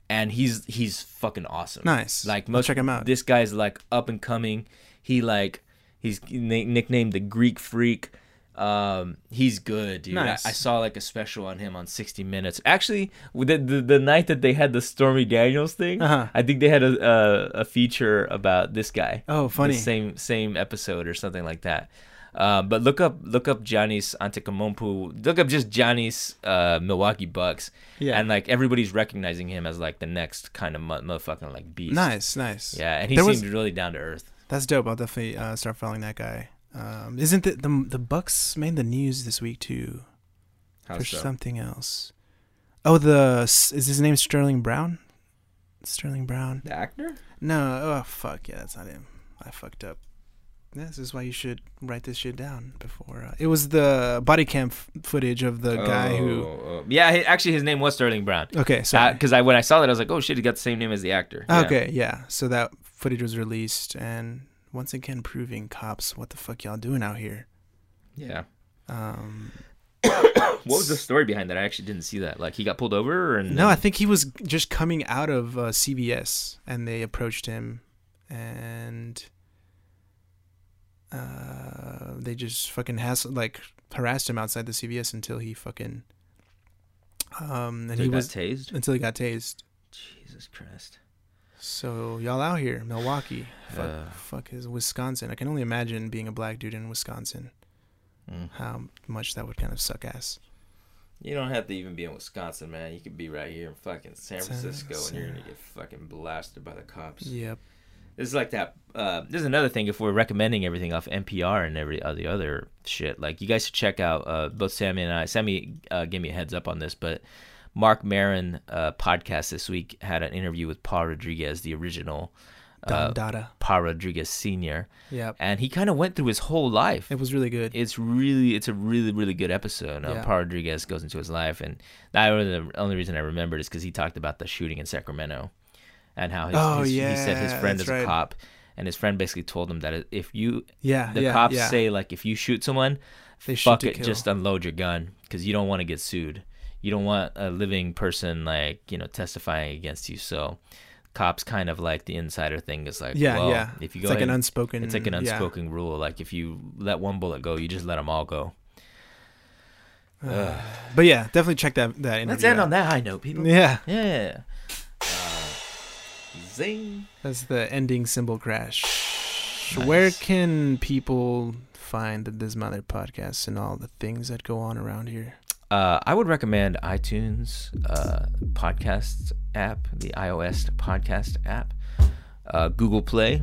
and he's he's fucking awesome. Nice. Like most, check him out. This guy's like up and coming. He like he's na- nicknamed the Greek Freak. Um, he's good, dude. I, Nice. I saw like a special on him on 60 Minutes. Actually, the, the the night that they had the Stormy Daniels thing, Uh-huh. I think they had a, a a feature about this guy Oh, funny. the same same episode or something like that. Uh, but look up look up Giannis Antetokounmpo. Look up just Giannis uh, Milwaukee Bucks. Yeah. and like everybody's recognizing him as like the next kind of motherfucking like beast. Nice, nice. Yeah, and he There was- seemed really down to earth. That's dope. I'll definitely uh, start following that guy. Um, isn't the, the the Bucks made the news this week too for something else? Oh, the is his name Sterling Brown? Sterling Brown? The actor? No. Oh fuck yeah, that's not him. I fucked up. Yeah, this is why you should write this shit down before. Uh, it was the body cam f- footage of the guy who. Oh, yeah, he, actually his name was Sterling Brown. Okay, so Because I when I saw that I was like, oh shit, he got the same name as the actor. Yeah. Okay, yeah. So that footage was released, and once again proving cops what the fuck y'all doing out here. Yeah. Um, [COUGHS] What was the story behind that? I actually didn't see that. Like he got pulled over and no, I think he was just coming out of uh, CVS, and they approached him, and uh, they just fucking has like harassed him outside the CVS until he fucking um and he he got was tased. until he got tased. Jesus Christ. So y'all out here, Milwaukee, [SIGHS] fuck, Uh. fuck is Wisconsin. I can only imagine being a black dude in Wisconsin. Mm. How much that would kind of suck ass. You don't have to even be in Wisconsin, man. You could be right here in fucking San San- Francisco, and you're gonna get fucking blasted by the cops. Yep. This is like that. Uh, this is another thing. If we're recommending everything off NPR and every other other shit, like you guys should check out. Uh, both Sammy and I. Sammy uh, gave me a heads up on this, but Marc Maron uh, podcast this week had an interview with Paul Rodriguez, the original uh, Dada. Paul Rodriguez Senior, Yeah, and he kind of went through his whole life. It was really good. it's really it's a really really good episode. Uh, Yeah. Paul Rodriguez goes into his life, and that was the only reason I remembered is because he talked about the shooting in Sacramento, and how his, Oh, his- he said his friend is a right. cop, and his friend basically told him that if you yeah. the yeah, cops yeah. say like if you shoot someone, they shoot fuck it, kill. just unload your gun because you don't want to get sued. You don't want a living person like you know testifying against you. So cops kind of like the insider thing is like yeah, well, yeah. if you go it's like ahead an unspoken. it's like an yeah. unspoken rule. Like if you let one bullet go, you just let them all go. Uh, [SIGHS] but yeah, definitely check that that interview. Let's end out. on that high note, people. Yeah, Yeah. Uh, zing. that's the ending symbol crash. Where can people find the Desmadre podcast and all the things that go on around here? Uh, I would recommend iTunes uh, podcast app, the iOS podcast app, uh, Google Play,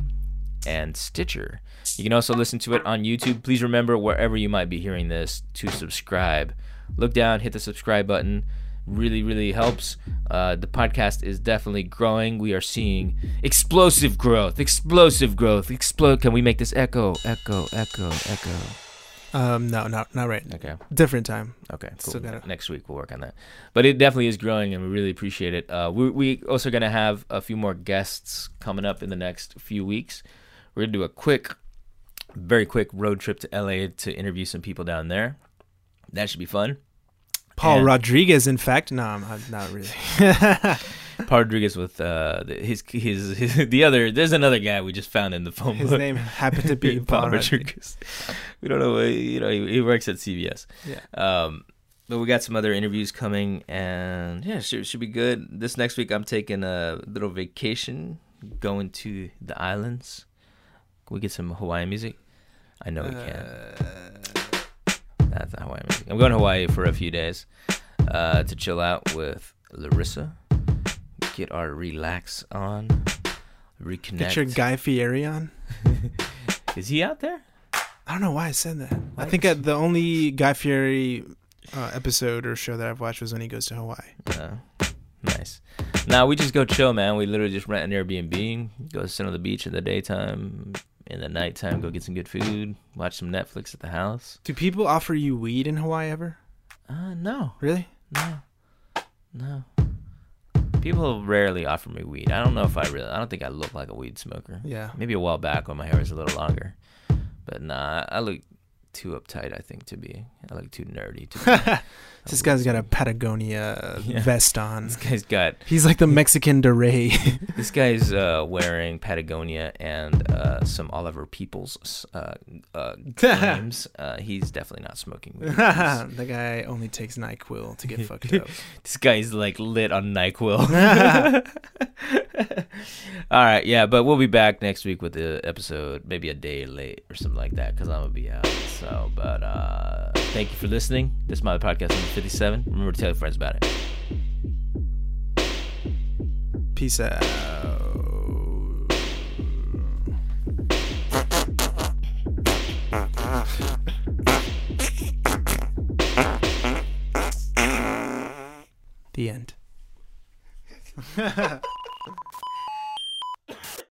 and Stitcher. You can also listen to it on YouTube. Please remember wherever you might be hearing this to subscribe. Look down, hit the subscribe button. Really, really helps. Uh, the podcast is definitely growing. We are seeing explosive growth, explosive growth, explode. Can we make this echo, echo, echo, echo? Um, no, not not right. Okay. Different time. Okay, cool. Still gotta- Next week we'll work on that. But it definitely is growing, and we really appreciate it. Uh, we we also gonna have a few more guests coming up in the next few weeks. We're gonna do a quick, very quick road trip to LA to interview some people down there. That should be fun. Paul And- Rodriguez, in fact. No, I'm I'm not really. [LAUGHS] Paul Rodriguez with uh the- his, his his [LAUGHS] the other. There's another guy we just found in the phone His book. name happened to be [LAUGHS] Paul Paul Rodriguez. We don't know. You know, he, he works at CVS. Yeah. Um, but we got some other interviews coming, and yeah, should should be good. This next week, I'm taking a little vacation, going to the islands. Can we get some Hawaiian music? I know we can. That's not Hawaiian music. I'm going to Hawaii for a few days uh, to chill out with Larissa, get our relax on, reconnect. Get your Guy Fieri on. [LAUGHS] Is he out there? I don't know why I said that. I think uh the only Guy Fieri uh, episode or show that I've watched was when he goes to Hawaii. No. Nice. Now we just go chill, man. We literally just rent an Airbnb, go to sit on the beach in the daytime, in the nighttime, go get some good food, watch some Netflix at the house. Do people offer you weed in Hawaii ever? Uh, no, Really? no, no. People rarely offer me weed. I don't know if I really. I don't think I look like a weed smoker. Yeah. Maybe a while back when my hair was a little longer, but nah, I look too uptight. I think to be. I look too nerdy. To be [LAUGHS] This guy's got a Patagonia [LAUGHS] Yeah. vest on. This guy's got He's like the Mexican DeRay. [LAUGHS] This guy's uh, wearing Patagonia and uh, some Oliver Peoples uh, uh, [LAUGHS] claims. Uh, he's definitely not smoking weed. The guy only takes NyQuil to get fucked up. this guy's like lit on Nyquil. All right, yeah, but we'll be back next week with the episode, maybe a day late or something like that, because I'm gonna be out. So, but uh, thank you for listening. This is my podcast 57. Remember to tell your friends about it. Peace out. The end. [LAUGHS]